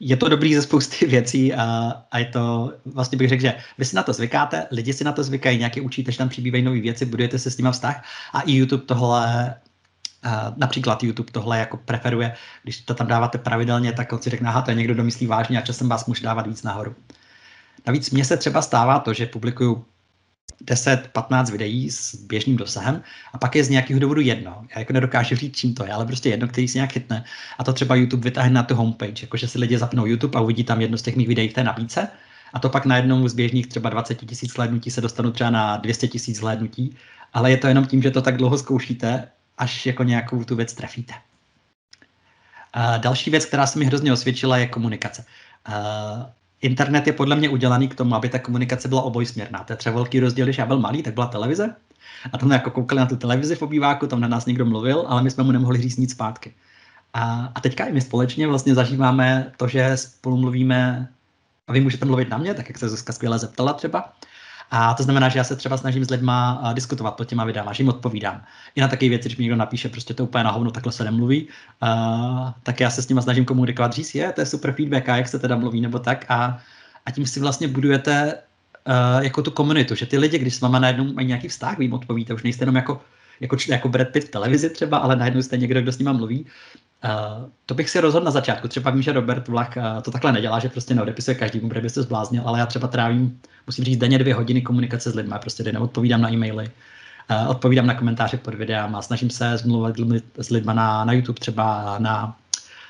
S2: je to dobrý ze spousty věcí a, a je to, vlastně bych řekl, že vy si na to zvykáte, lidi si na to zvykají, nějaké učíte, že tam přibývají nové věci, budujete se s nimi vztah a i YouTube tohle například YouTube tohle jako preferuje, když to tam dáváte pravidelně, tak on si řekne, aha, to je někdo domyslí vážně a časem vás může dávat víc nahoru. Navíc mně se třeba stává to, že publikuju 10-15 videí s běžným dosahem a pak je z nějakého důvodu jedno. Já jako nedokážu říct, čím to je, ale prostě jedno, který si nějak chytne. A to třeba YouTube vytáhne na tu homepage, jakože si lidi zapnou YouTube a uvidí tam jedno z těch mých videí v té nabídce a to pak najednou z běžných třeba 20 tisíc hlédnutí se dostanu třeba na 200 tisíc hlédnutí, ale je to jenom tím, že to tak dlouho zkoušíte, až jako nějakou tu věc trefíte. A další věc, která se mi hrozně osvědčila, je komunikace. Uh, internet je podle mě udělaný k tomu, aby ta komunikace byla obojsměrná. To je třeba velký rozdíl, když já byl malý, tak byla televize. A tam jako koukali na tu televizi v obýváku, tam na nás někdo mluvil, ale my jsme mu nemohli říct nic zpátky. A, a teďka i my společně vlastně zažíváme to, že spolu mluvíme, a vy můžete mluvit na mě, tak jak se Zuzka skvěle zeptala třeba, a to znamená, že já se třeba snažím s lidma diskutovat pod těma videama, že jim odpovídám. I na takové věci, když mi někdo napíše, prostě to úplně na hovno, takhle se nemluví, uh, tak já se s nimi snažím komunikovat, říct, je, to je super feedback, a jak se teda mluví, nebo tak. A, a tím si vlastně budujete uh, jako tu komunitu, že ty lidi, když s váma najednou mají nějaký vztah, vy jim odpovíte, už nejste jenom jako jako, jako Brad Pitt v televizi třeba, ale najednou jste někdo, kdo s nima mluví. Uh, to bych si rozhodl na začátku. Třeba vím, že Robert Vlach uh, to takhle nedělá, že prostě neodepisuje každému, protože by se zbláznil, ale já třeba trávím, musím říct, denně dvě hodiny komunikace s lidmi. Prostě denně odpovídám na e-maily, uh, odpovídám na komentáře pod videama, snažím se zmluvat s lidmi na, na YouTube třeba, na,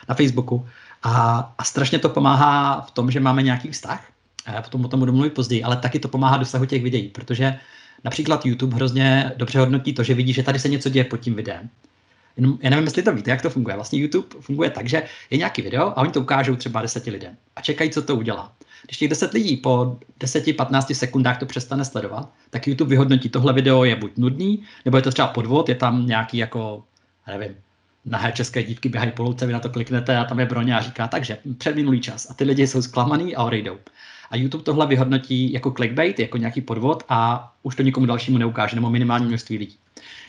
S2: na Facebooku. A, a strašně to pomáhá v tom, že máme nějaký vztah. Uh, potom o tom budu mluvit později, ale taky to pomáhá dosahu těch videí, protože například YouTube hrozně dobře hodnotí to, že vidí, že tady se něco děje pod tím videem Jenom, já nevím, jestli to víte, jak to funguje. Vlastně YouTube funguje tak, že je nějaký video a oni to ukážou třeba deseti lidem a čekají, co to udělá. Když těch 10 lidí po 10-15 sekundách to přestane sledovat, tak YouTube vyhodnotí, tohle video je buď nudný, nebo je to třeba podvod, je tam nějaký jako, nevím, nahé české dívky běhají po louce, vy na to kliknete a tam je broně a říká, takže předminulý čas. A ty lidi jsou zklamaný a odejdou. A YouTube tohle vyhodnotí jako clickbait, jako nějaký podvod a už to nikomu dalšímu neukáže, nebo minimální množství lidí.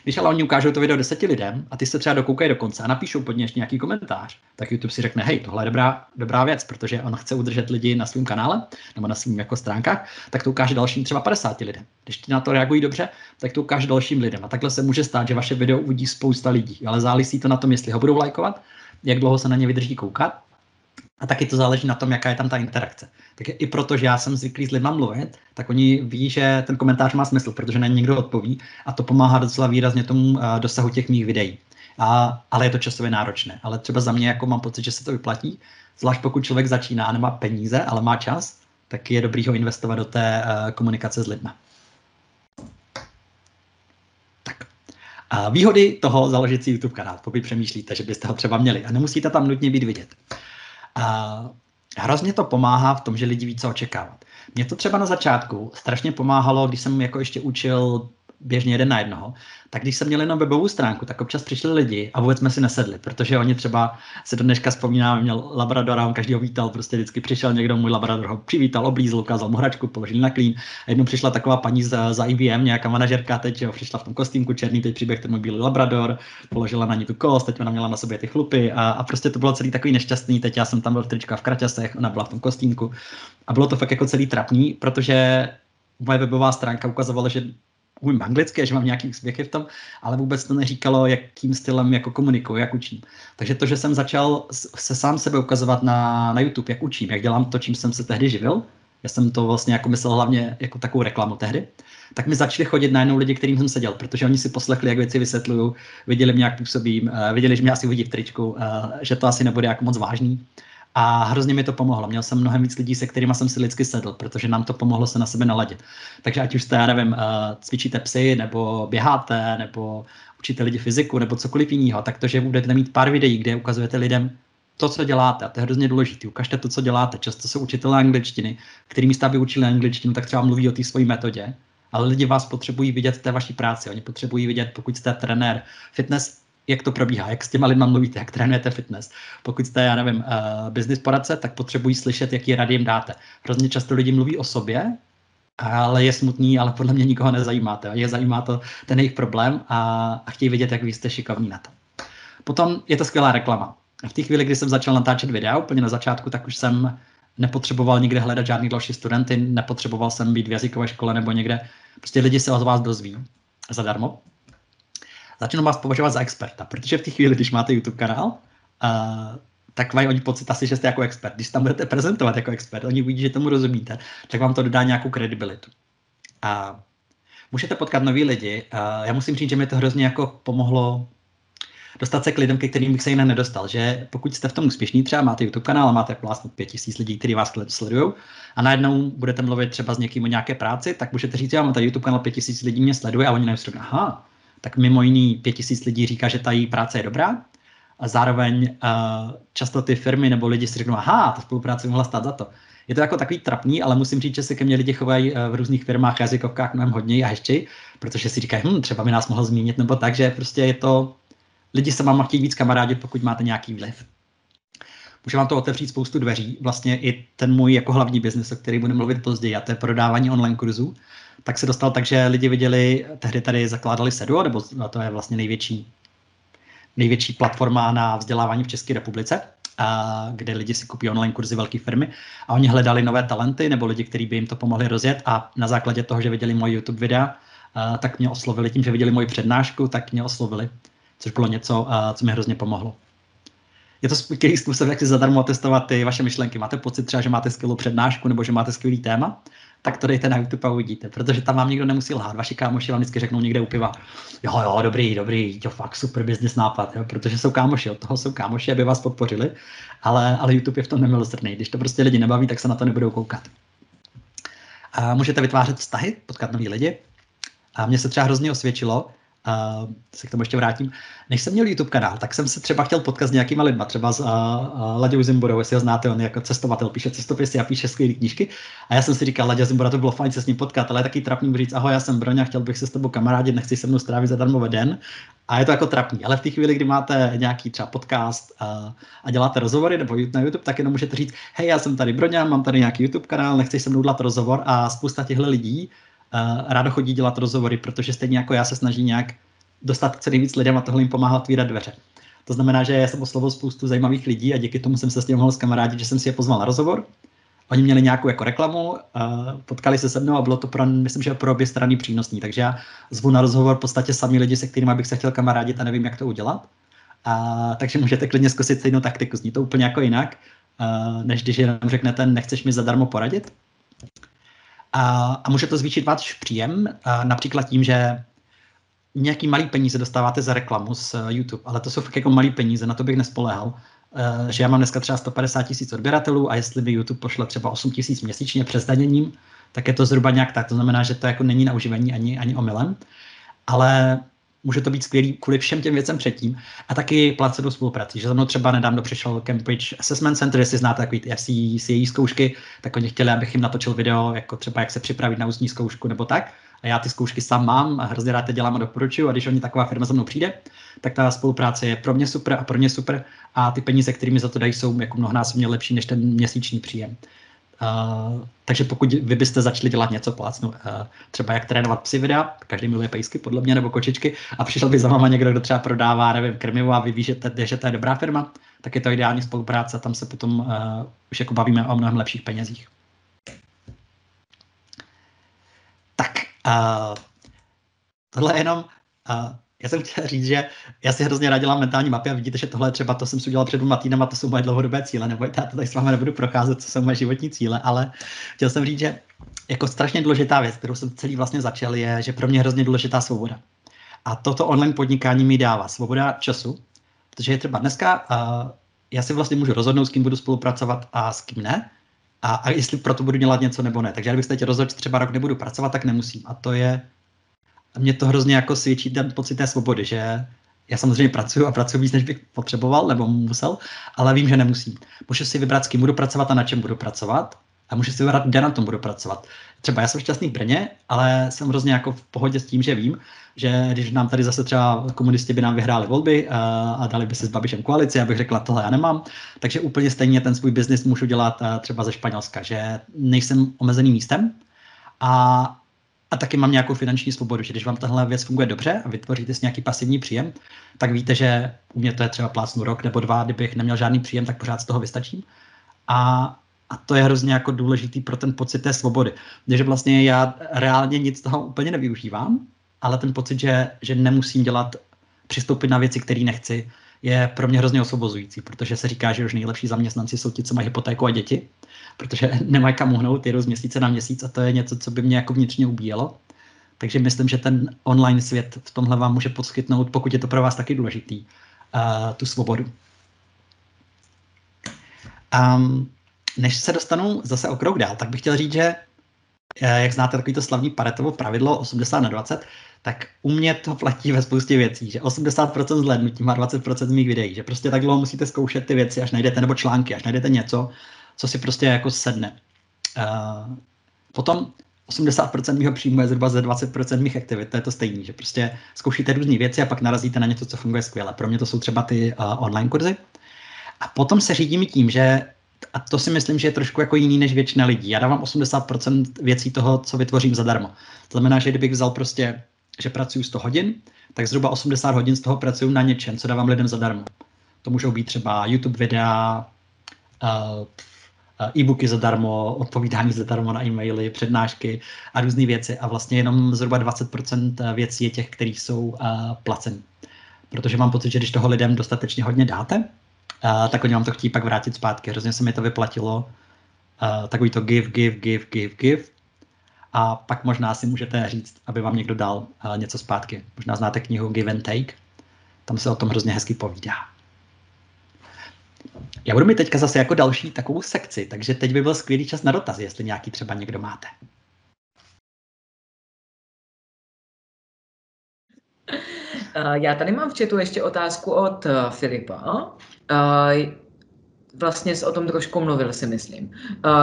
S2: Když ale oni ukážou to video deseti lidem a ty se třeba dokoukají do konce a napíšou pod něj nějaký komentář, tak YouTube si řekne, hej, tohle je dobrá, dobrá věc, protože on chce udržet lidi na svém kanále nebo na svým jako stránkách, tak to ukáže dalším třeba 50 lidem. Když ti na to reagují dobře, tak to ukáže dalším lidem. A takhle se může stát, že vaše video uvidí spousta lidí, ale závisí to na tom, jestli ho budou lajkovat, jak dlouho se na ně vydrží koukat a taky to záleží na tom, jaká je tam ta interakce. Tak i proto, že já jsem zvyklý s lidmi mluvit, tak oni ví, že ten komentář má smysl, protože na ně někdo odpoví a to pomáhá docela výrazně tomu uh, dosahu těch mých videí. A, ale je to časově náročné. Ale třeba za mě jako mám pocit, že se to vyplatí, zvlášť pokud člověk začíná a nemá peníze, ale má čas, tak je dobrý ho investovat do té uh, komunikace s lidmi. Tak. A výhody toho založit si YouTube kanál, pokud přemýšlíte, že byste ho třeba měli a nemusíte tam nutně být vidět. A hrozně to pomáhá v tom, že lidi ví, co očekávat. Mně to třeba na začátku strašně pomáhalo, když jsem jako ještě učil běžně jeden na jednoho, tak když jsem měl jenom webovou stránku, tak občas přišli lidi a vůbec jsme si nesedli, protože oni třeba se do dneška vzpomínám, měl Labradora, on každý ho vítal, prostě vždycky přišel někdo, můj Labrador ho přivítal, oblízl, ukázal mu hračku, položil na klín. A jednou přišla taková paní za, za IBM, nějaká manažerka, teď jo, přišla v tom kostýmku černý, teď příběh ten můj bílý Labrador, položila na ní tu kost, teď ona měla na sobě ty chlupy a, a prostě to bylo celý takový nešťastný. Teď já jsem tam byl v trička v kraťasech, ona byla v tom kostýmku a bylo to fakt jako celý trapný, protože moje webová stránka ukazovala, že umím anglicky, že mám nějaký úspěchy v tom, ale vůbec to neříkalo, jakým stylem jako komunikuju, jak učím. Takže to, že jsem začal se sám sebe ukazovat na, na YouTube, jak učím, jak dělám to, čím jsem se tehdy živil, já jsem to vlastně jako myslel hlavně jako takovou reklamu tehdy, tak mi začali chodit najednou lidi, kterým jsem seděl, protože oni si poslechli, jak věci vysvětluju, viděli mě, jak působím, uh, viděli, že mě asi uvidí v tričku, uh, že to asi nebude jako moc vážný. A hrozně mi to pomohlo. Měl jsem mnohem víc lidí, se kterými jsem si lidsky sedl, protože nám to pomohlo se na sebe naladit. Takže ať už jste, já nevím, uh, cvičíte psy, nebo běháte, nebo učíte lidi fyziku, nebo cokoliv jiného, tak to, že budete mít pár videí, kde ukazujete lidem to, co děláte, a to je hrozně důležité. Ukažte to, co děláte. Často jsou učitelé angličtiny, který místa by učili angličtinu, tak třeba mluví o té své metodě ale lidi vás potřebují vidět v té vaší práci. Oni potřebují vidět, pokud jste trenér fitness, jak to probíhá, jak s těma lidma mluvíte, jak trénujete fitness. Pokud jste, já nevím, uh, business poradce, tak potřebují slyšet, jaký rady jim dáte. Hrozně často lidi mluví o sobě, ale je smutný, ale podle mě nikoho nezajímáte. Je zajímá to ten jejich problém a, a chtějí vidět, jak vy jste šikovní na to. Potom je to skvělá reklama. V té chvíli, kdy jsem začal natáčet videa, úplně na začátku, tak už jsem nepotřeboval nikde hledat žádný další studenty, nepotřeboval jsem být v jazykové škole nebo někde. Prostě lidi se od vás dozví zadarmo. Začnou vás považovat za experta, protože v té chvíli, když máte YouTube kanál, uh, tak mají oni pocit asi, že jste jako expert. Když tam budete prezentovat jako expert, oni vidí, že tomu rozumíte, tak vám to dodá nějakou kredibilitu. A můžete potkat nový lidi. A já musím říct, že mi to hrozně jako pomohlo dostat se k lidem, ke kterým bych se jinak nedostal. Že pokud jste v tom úspěšní, třeba máte YouTube kanál a máte vlastně pět tisíc lidí, kteří vás sledují, a najednou budete mluvit třeba s někým o nějaké práci, tak můžete říct, já mám tady YouTube kanál, pět tisíc lidí mě sleduje a oni najednou aha, tak mimo jiný pět tisíc lidí říká, že ta její práce je dobrá, a zároveň uh, často ty firmy nebo lidi si řeknou, aha, ta spolupráce mohla stát za to. Je to jako takový trapný, ale musím říct, že se ke mně lidi chovají uh, v různých firmách, jazykovkách mnohem hodně a ještě, protože si říkají, hm, třeba by nás mohl zmínit, nebo tak, že prostě je to, lidi se vám chtějí víc kamarádit, pokud máte nějaký vliv. Může vám to otevřít spoustu dveří. Vlastně i ten můj jako hlavní biznis, o který budeme mluvit později, a to je prodávání online kurzů, tak se dostal tak, že lidi viděli, tehdy tady zakládali Seduo, nebo to je vlastně největší největší platforma na vzdělávání v České republice, a kde lidi si kupí online kurzy velké firmy a oni hledali nové talenty nebo lidi, kteří by jim to pomohli rozjet a na základě toho, že viděli moje YouTube videa, tak mě oslovili tím, že viděli moji přednášku, tak mě oslovili, což bylo něco, co mi hrozně pomohlo. Je to skvělý způsob, jak si zadarmo testovat ty vaše myšlenky. Máte pocit třeba, že máte skvělou přednášku nebo že máte skvělý téma, tak to dejte na YouTube a uvidíte, protože tam vám nikdo nemusí lhát. Vaši kámoši vám vždycky řeknou někde u piva, jo, jo, dobrý, dobrý, to fakt super business nápad, jo, protože jsou kámoši, od toho jsou kámoši, aby vás podpořili, ale, ale YouTube je v tom nemilosrdný. Když to prostě lidi nebaví, tak se na to nebudou koukat. A můžete vytvářet vztahy, potkat nový lidi. A mně se třeba hrozně osvědčilo, a se k tomu ještě vrátím. Než jsem měl YouTube kanál, tak jsem se třeba chtěl potkat s nějakýma lidma, třeba s uh, Laďou Zimborou, jestli ho znáte, on je jako cestovatel, píše cestopisy a píše skvělé knížky. A já jsem si říkal, Laďa Zimbora, to bylo fajn se s ním potkat, ale je taky trapný říct, ahoj, já jsem Broňa, chtěl bych se s tebou kamarádit, nechci se mnou strávit zadarmo den. A je to jako trapný. Ale v té chvíli, kdy máte nějaký třeba podcast uh, a děláte rozhovory nebo na YouTube, tak jenom můžete říct, hej, já jsem tady Broňa, mám tady nějaký YouTube kanál, nechci se mnou dělat rozhovor a spousta těchto lidí rádo chodí dělat rozhovory, protože stejně jako já se snaží nějak dostat co nejvíc lidem a tohle jim pomáhá otvírat dveře. To znamená, že já jsem oslovil spoustu zajímavých lidí a díky tomu jsem se s nimi mohl skamarádit, že jsem si je pozval na rozhovor. Oni měli nějakou jako reklamu, potkali se se mnou a bylo to pro, myslím, že pro obě strany přínosný. Takže já zvu na rozhovor v podstatě sami lidi, se kterými bych se chtěl kamarádit a nevím, jak to udělat. A, takže můžete klidně zkusit stejnou taktiku. Zní to úplně jako jinak, a, než když jenom řeknete, nechceš mi zadarmo poradit. A, a může to zvýšit váš příjem, například tím, že nějaký malý peníze dostáváte za reklamu z eh, YouTube, ale to jsou fakt jako malý peníze, na to bych nespoléhal. Uh, že já mám dneska třeba 150 tisíc odběratelů a jestli by YouTube pošle třeba 8 tisíc měsíčně přes daněním, tak je to zhruba nějak tak. To znamená, že to jako není na uživení ani, ani omylem, ale může to být skvělý kvůli všem těm věcem předtím a taky placenou spolupráci. Že za mnou třeba nedávno přišel Cambridge Assessment Center, jestli znáte takový ty FCCA zkoušky, tak oni chtěli, abych jim natočil video, jako třeba jak se připravit na ústní zkoušku nebo tak a já ty zkoušky sám mám a hrozně rád je dělám a doporučuju a když oni taková firma za mnou přijde, tak ta spolupráce je pro mě super a pro ně super a ty peníze, kterými za to dají, jsou jako mnohonásobně lepší než ten měsíční příjem. Uh, takže pokud vy byste začali dělat něco plácnu, uh, třeba jak trénovat psy videa, každý miluje pejsky podle mě nebo kočičky a přišel by za váma někdo, kdo třeba prodává, nevím, krmivo a vy víš, že, to, že to je dobrá firma, tak je to ideální spolupráce tam se potom uh, už jako bavíme o mnohem lepších penězích. A tohle je jenom, uh, já jsem chtěl říct, že já si hrozně rád dělám mentální mapy a vidíte, že tohle třeba to jsem si udělal před dvěma týdnama, to jsou moje dlouhodobé cíle, nebo já to tady s vámi nebudu procházet, co jsou moje životní cíle, ale chtěl jsem říct, že jako strašně důležitá věc, kterou jsem celý vlastně začal, je, že pro mě hrozně důležitá svoboda. A toto online podnikání mi dává svoboda času, protože je třeba dneska, uh, já si vlastně můžu rozhodnout, s kým budu spolupracovat a s kým ne, a, a jestli pro to budu dělat něco nebo ne. Takže kdybych se teď rozhodl, třeba rok nebudu pracovat, tak nemusím. A to je, mě to hrozně jako svědčí ten pocit té svobody, že já samozřejmě pracuji a pracuji víc, než bych potřeboval nebo musel, ale vím, že nemusím. Můžu si vybrat, s kým budu pracovat a na čem budu pracovat. a můžu si vybrat, kde na tom budu pracovat. Třeba já jsem šťastný v Brně, ale jsem hrozně jako v pohodě s tím, že vím, že když nám tady zase třeba komunisti by nám vyhráli volby a, a dali by si s Babišem koalici, abych řekla, tohle já nemám, takže úplně stejně ten svůj biznis můžu dělat třeba ze Španělska, že nejsem omezený místem a, a taky mám nějakou finanční svobodu, že když vám tahle věc funguje dobře a vytvoříte si nějaký pasivní příjem, tak víte, že u mě to je třeba plácnu rok nebo dva, kdybych neměl žádný příjem, tak pořád z toho vystačím. A, a to je hrozně jako důležitý pro ten pocit té svobody. Takže vlastně já reálně nic toho úplně nevyužívám, ale ten pocit, že, že nemusím dělat, přistoupit na věci, které nechci, je pro mě hrozně osvobozující, protože se říká, že už nejlepší zaměstnanci jsou ti, co mají hypotéku a děti, protože nemají kam uhnout, jedou z měsíce na měsíc a to je něco, co by mě jako vnitřně ubíjelo. Takže myslím, že ten online svět v tomhle vám může poskytnout, pokud je to pro vás taky důležitý, uh, tu svobodu. Um, než se dostanu zase o krok dál, tak bych chtěl říct, že eh, jak znáte takový to slavný Paretovo pravidlo 80 na 20, tak u mě to platí ve spoustě věcí, že 80% zhlédnutí má 20% z mých videí, že prostě tak dlouho musíte zkoušet ty věci, až najdete, nebo články, až najdete něco, co si prostě jako sedne. Uh, potom 80% mého příjmu je zhruba ze 20% mých aktivit, to je to stejné, že prostě zkoušíte různé věci a pak narazíte na něco, co funguje skvěle. Pro mě to jsou třeba ty uh, online kurzy. A potom se řídím tím, že a to si myslím, že je trošku jako jiný než většina lidí. Já dávám 80% věcí toho, co vytvořím zadarmo. To znamená, že kdybych vzal prostě, že pracuji 100 hodin, tak zhruba 80 hodin z toho pracuji na něčem, co dávám lidem zadarmo. To můžou být třeba YouTube videa, uh, e-booky zadarmo, odpovídání zadarmo na e-maily, přednášky a různé věci. A vlastně jenom zhruba 20% věcí je těch, které jsou uh, placeny. Protože mám pocit, že když toho lidem dostatečně hodně dáte, tak oni vám to chtějí pak vrátit zpátky. Hrozně se mi to vyplatilo. Takový to give, give, give, give, give. A pak možná si můžete říct, aby vám někdo dal uh, něco zpátky. Možná znáte knihu Give and Take. Tam se o tom hrozně hezky povídá. Já budu mít teďka zase jako další takovou sekci, takže teď by byl skvělý čas na dotazy, jestli nějaký třeba někdo máte.
S3: Já tady mám v chatu ještě otázku od Filipa. Vlastně o tom trošku mluvil, si myslím.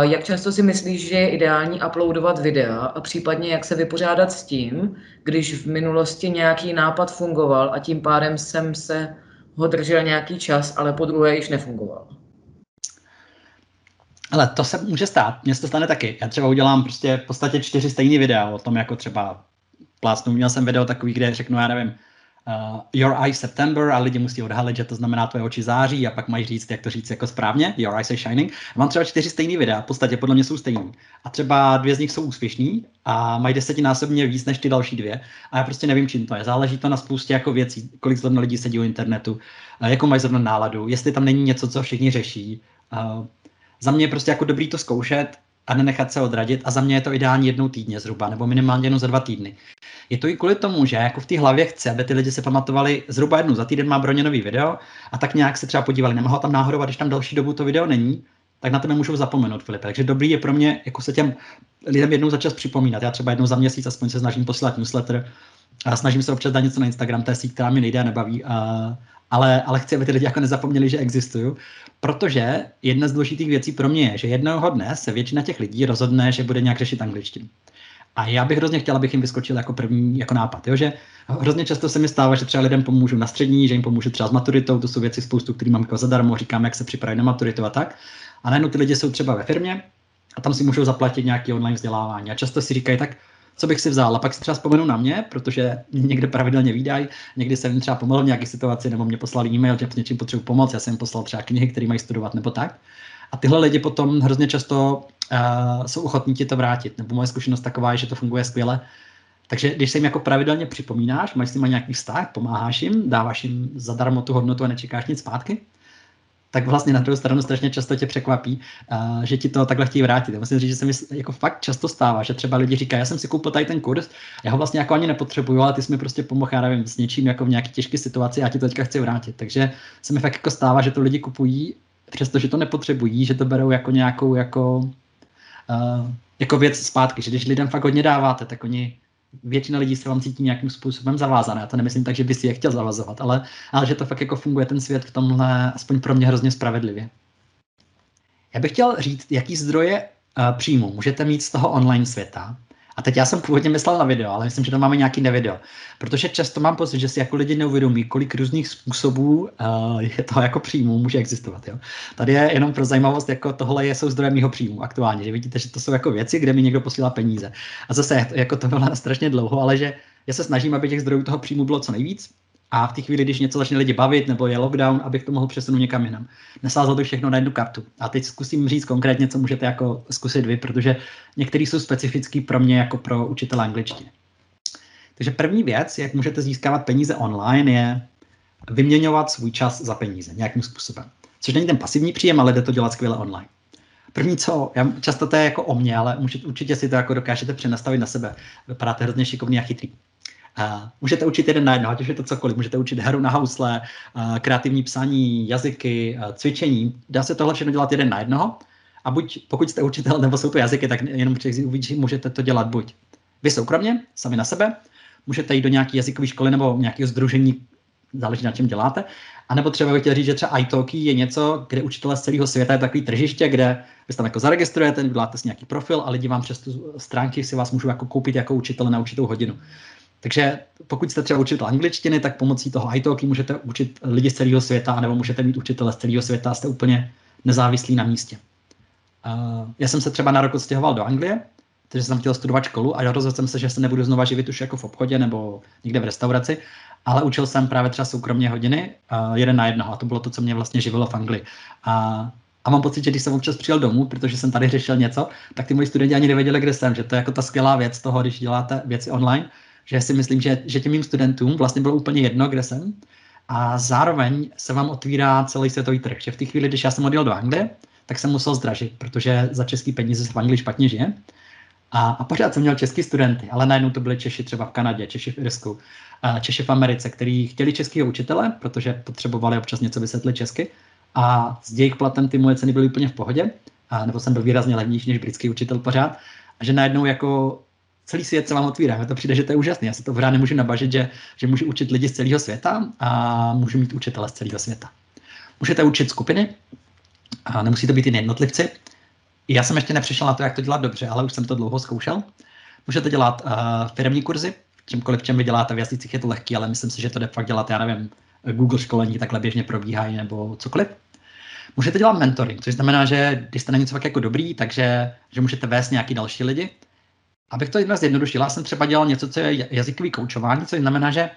S3: Jak často si myslíš, že je ideální uploadovat videa a případně jak se vypořádat s tím, když v minulosti nějaký nápad fungoval a tím pádem jsem se ho držel nějaký čas, ale po druhé již nefungoval.
S2: Ale to se může stát, mně se to stane taky. Já třeba udělám prostě v podstatě čtyři stejné videa o tom, jako třeba plásnu. Měl jsem video takový, kde řeknu, já nevím, uh, Your Eyes September a lidi musí odhalit, že to znamená tvoje oči září a pak mají říct, jak to říct jako správně, Your Eyes are shining. Mám třeba čtyři stejné videa, v podstatě podle mě jsou stejný. A třeba dvě z nich jsou úspěšní a mají desetinásobně víc než ty další dvě. A já prostě nevím, čím to je. Záleží to na spoustě jako věcí, kolik zrovna lidí sedí u internetu, uh, jakou mají zrovna náladu, jestli tam není něco, co všichni řeší. Uh, za mě je prostě jako dobrý to zkoušet a nenechat se odradit a za mě je to ideální jednou týdně zhruba, nebo minimálně jednou za dva týdny. Je to i kvůli tomu, že jako v té hlavě chce, aby ty lidi se pamatovali zhruba jednou za týden má Broně nový video a tak nějak se třeba podívali, nemohlo tam náhodou, když tam další dobu to video není, tak na to nemůžou zapomenout, Filipe. Takže dobrý je pro mě jako se těm lidem jednou za čas připomínat. Já třeba jednou za měsíc aspoň se snažím poslat newsletter a snažím se občas dát něco na Instagram, to je síť, která mi nejde a nebaví. A, ale, ale chci, aby ty lidi jako nezapomněli, že existuju, protože jedna z důležitých věcí pro mě je, že jednoho dne se většina těch lidí rozhodne, že bude nějak řešit angličtinu. A já bych hrozně chtěl, abych jim vyskočil jako první jako nápad. Jo? Že hrozně často se mi stává, že třeba lidem pomůžu na střední, že jim pomůžu třeba s maturitou, to jsou věci spoustu, které mám jako zadarmo, říkám, jak se připravit na maturitu a tak. A najednou ty lidi jsou třeba ve firmě a tam si můžou zaplatit nějaký online vzdělávání. A často si říkají, tak co bych si vzal. A pak si třeba vzpomenu na mě, protože někde pravidelně výdají, někdy jsem jim třeba pomohl v nějaké situaci, nebo mě poslali e-mail, že s něčím potřebuji pomoct, já jsem jim poslal třeba knihy, které mají studovat nebo tak. A tyhle lidi potom hrozně často uh, jsou ochotní ti to vrátit. Nebo moje zkušenost taková je, že to funguje skvěle. Takže když se jim jako pravidelně připomínáš, máš s nimi nějaký vztah, pomáháš jim, dáváš jim zadarmo tu hodnotu a nečekáš nic zpátky, tak vlastně na druhou stranu strašně často tě překvapí, že ti to takhle chtějí vrátit. Já musím říct, že se mi jako fakt často stává, že třeba lidi říkají, já jsem si koupil tady ten kurz, já ho vlastně jako ani nepotřebuju, ale ty jsi mi prostě pomohl, já nevím, s něčím jako v nějaké těžké situaci, já ti to teďka chci vrátit. Takže se mi fakt jako stává, že to lidi kupují, přestože to nepotřebují, že to berou jako nějakou jako, jako věc zpátky, že když lidem fakt hodně dáváte, tak oni většina lidí se vám cítí nějakým způsobem zavázané. Já to nemyslím tak, že by si je chtěl zavazovat, ale, ale že to fakt jako funguje ten svět v tomhle, aspoň pro mě hrozně spravedlivě. Já bych chtěl říct, jaký zdroje uh, příjmu můžete mít z toho online světa, a teď já jsem původně myslel na video, ale myslím, že to máme nějaký nevideo. Protože často mám pocit, že si jako lidi neuvědomí, kolik různých způsobů uh, je to jako příjmu může existovat. Jo? Tady je jenom pro zajímavost, jako tohle je, jsou zdroje mého příjmu aktuálně. Že vidíte, že to jsou jako věci, kde mi někdo posílá peníze. A zase jako to bylo strašně dlouho, ale že já se snažím, aby těch zdrojů toho příjmu bylo co nejvíc. A v té chvíli, když něco začne lidi bavit, nebo je lockdown, abych to mohl přesunout někam jinam. Nesázel bych všechno na jednu kartu. A teď zkusím říct konkrétně, co můžete jako zkusit vy, protože některý jsou specifický pro mě jako pro učitele angličtiny. Takže první věc, jak můžete získávat peníze online, je vyměňovat svůj čas za peníze nějakým způsobem. Což není ten pasivní příjem, ale jde to dělat skvěle online. První co, já, často to je jako o mě, ale můžete, určitě si to jako dokážete přenastavit na sebe. Vypadáte hrozně šikovný a chytrý. Můžete učit jeden na jedno, ať už je to cokoliv. Můžete učit hru na housle, kreativní psaní, jazyky, cvičení. Dá se tohle všechno dělat jeden na jednoho. A buď, pokud jste učitel nebo jsou to jazyky, tak jenom můžete to dělat buď vy soukromně, sami na sebe, můžete jít do nějaké jazykové školy nebo nějakého združení, záleží na čem děláte, a nebo třeba bych chtěl říct, že třeba iTalki je něco, kde učitelé z celého světa je takový tržiště, kde vy se tam jako zaregistrujete, uděláte si nějaký profil a lidi vám přes tu stránky si vás můžou jako koupit jako učitel na určitou hodinu. Takže pokud jste třeba učitel angličtiny, tak pomocí toho iTalki můžete učit lidi z celého světa, nebo můžete mít učitele z celého světa jste úplně nezávislí na místě. Uh, já jsem se třeba na rok odstěhoval do Anglie, takže jsem chtěl studovat školu a rozhodl jsem se, že se nebudu znova živit už jako v obchodě nebo někde v restauraci, ale učil jsem právě třeba soukromně hodiny, uh, jeden na jednoho a to bylo to, co mě vlastně živilo v Anglii. A a mám pocit, že když jsem občas přijel domů, protože jsem tady řešil něco, tak ty moji studenti ani nevěděli, kde jsem, že to je jako ta skvělá věc toho, když děláte věci online, že si myslím, že, že těm mým studentům vlastně bylo úplně jedno, kde jsem. A zároveň se vám otvírá celý světový trh. Že v té chvíli, když já jsem odjel do Anglie, tak jsem musel zdražit, protože za český peníze se v Anglii špatně žije. A, a pořád jsem měl český studenty, ale najednou to byli Češi třeba v Kanadě, Češi v Irsku, Češi v Americe, kteří chtěli českého učitele, protože potřebovali občas něco vysvětlit česky. A s jejich platem ty moje ceny byly úplně v pohodě, a, nebo jsem byl výrazně levnější než britský učitel pořád. A že najednou jako celý svět se vám otvírá. Mně to přijde, že to je úžasné. Já se to pořád nemůžu nabažit, že, že můžu učit lidi z celého světa a můžu mít učitele z celého světa. Můžete učit skupiny, a nemusí to být jen jednotlivci. Já jsem ještě nepřišel na to, jak to dělat dobře, ale už jsem to dlouho zkoušel. Můžete dělat uh, firmní kurzy, čímkoliv, čem vy děláte v jazycích je to lehký, ale myslím si, že to jde fakt dělat, já nevím, Google školení takhle běžně probíhají nebo cokoliv. Můžete dělat mentoring, což znamená, že když jste na něco fakt jako dobrý, takže že můžete vést nějaký další lidi, Abych to jedna zjednodušila, já jsem třeba dělal něco, co je jazykový koučování, což znamená, že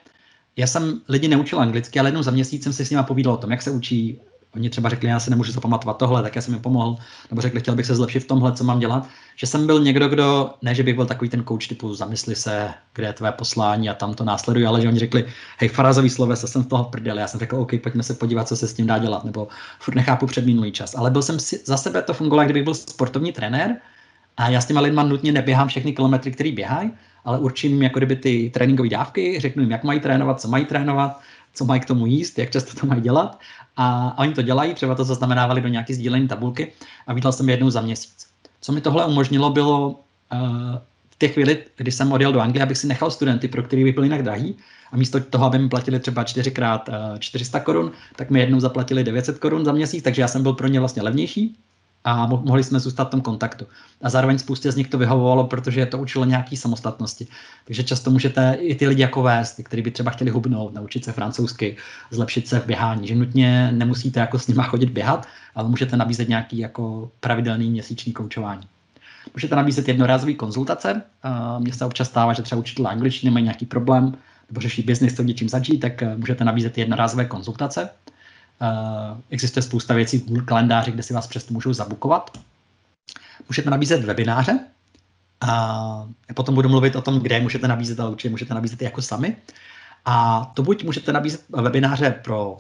S2: já jsem lidi neučil anglicky, ale jednou za měsíc jsem si s nimi povídal o tom, jak se učí. Oni třeba řekli, já se nemůžu zapamatovat tohle, tak já jsem jim pomohl. Nebo řekli, chtěl bych se zlepšit v tomhle, co mám dělat. Že jsem byl někdo, kdo, ne, že bych byl takový ten coach typu zamysli se, kde je tvé poslání a tam to následuje, ale že oni řekli, hej, farazový se jsem v toho prdel. Já jsem řekl, OK, pojďme se podívat, co se s tím dá dělat, nebo furt nechápu předminulý čas. Ale byl jsem si, za sebe to fungovalo, kdybych byl sportovní trenér, a já s těma lidma nutně neběhám všechny kilometry, které běhají, ale určím jako kdyby ty tréninkové dávky, řeknu jim, jak mají trénovat, co mají trénovat, co mají k tomu jíst, jak často to mají dělat. A, a oni to dělají, třeba to zaznamenávali do nějaké sdílení tabulky a viděl jsem je jednou za měsíc. Co mi tohle umožnilo, bylo uh, v té chvíli, kdy jsem odjel do Anglie, abych si nechal studenty, pro který by byli jinak drahý, a místo toho, aby mi platili třeba 4 krát 400 korun, tak mi jednou zaplatili 900 korun za měsíc, takže já jsem byl pro ně vlastně levnější a mohli jsme zůstat v tom kontaktu. A zároveň spoustě z nich to vyhovovalo, protože to učilo nějaký samostatnosti. Takže často můžete i ty lidi jako vést, kteří by třeba chtěli hubnout, naučit se francouzsky, zlepšit se v běhání, že nutně nemusíte jako s nima chodit běhat, ale můžete nabízet nějaký jako pravidelný měsíční koučování. Můžete nabízet jednorázové konzultace. Mně se občas stává, že třeba učitelé angličtiny mají nějaký problém nebo řeší biznis, co něčím začít, tak můžete nabízet jednorázové konzultace existuje spousta věcí kalendáři, kde si vás přesto můžou zabukovat. Můžete nabízet webináře. A potom budu mluvit o tom, kde můžete nabízet, ale určitě můžete nabízet i jako sami. A to buď můžete nabízet webináře pro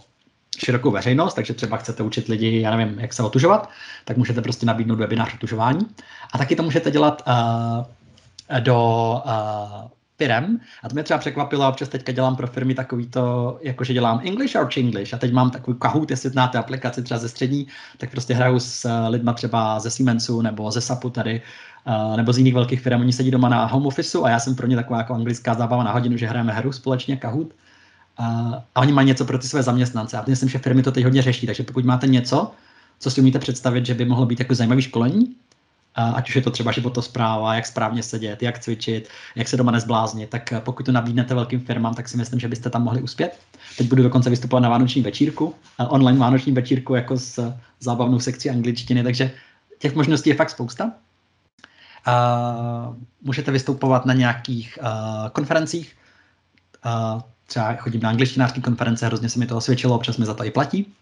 S2: širokou veřejnost, takže třeba chcete učit lidi, já nevím, jak se otužovat, tak můžete prostě nabídnout webinář otužování. A taky to můžete dělat uh, do uh, firm. A to mě třeba překvapilo, občas teďka dělám pro firmy takový to, jako že dělám English or English. A teď mám takový Kahoot, jestli znáte aplikaci třeba ze střední, tak prostě hraju s eh, lidma třeba ze Siemensu nebo ze SAPu tady, uh, nebo z jiných velkých firm. Oni sedí doma na home officeu a já jsem pro ně taková jako anglická zábava na hodinu, že hrajeme hru společně, Kahoot. Uh, a oni mají něco pro ty své zaměstnance. A myslím, že firmy to teď hodně řeší, takže pokud máte něco, co si umíte představit, že by mohlo být jako zajímavý školení, ať už je to třeba životospráva, jak správně sedět, jak cvičit, jak se doma nezbláznit, tak pokud to nabídnete velkým firmám, tak si myslím, že byste tam mohli uspět. Teď budu dokonce vystupovat na vánoční večírku, online vánoční večírku jako s zábavnou sekcí angličtiny, takže těch možností je fakt spousta. Můžete vystupovat na nějakých konferencích, třeba chodím na angličtinářské konference, hrozně se mi to osvědčilo, občas mi za to i platí.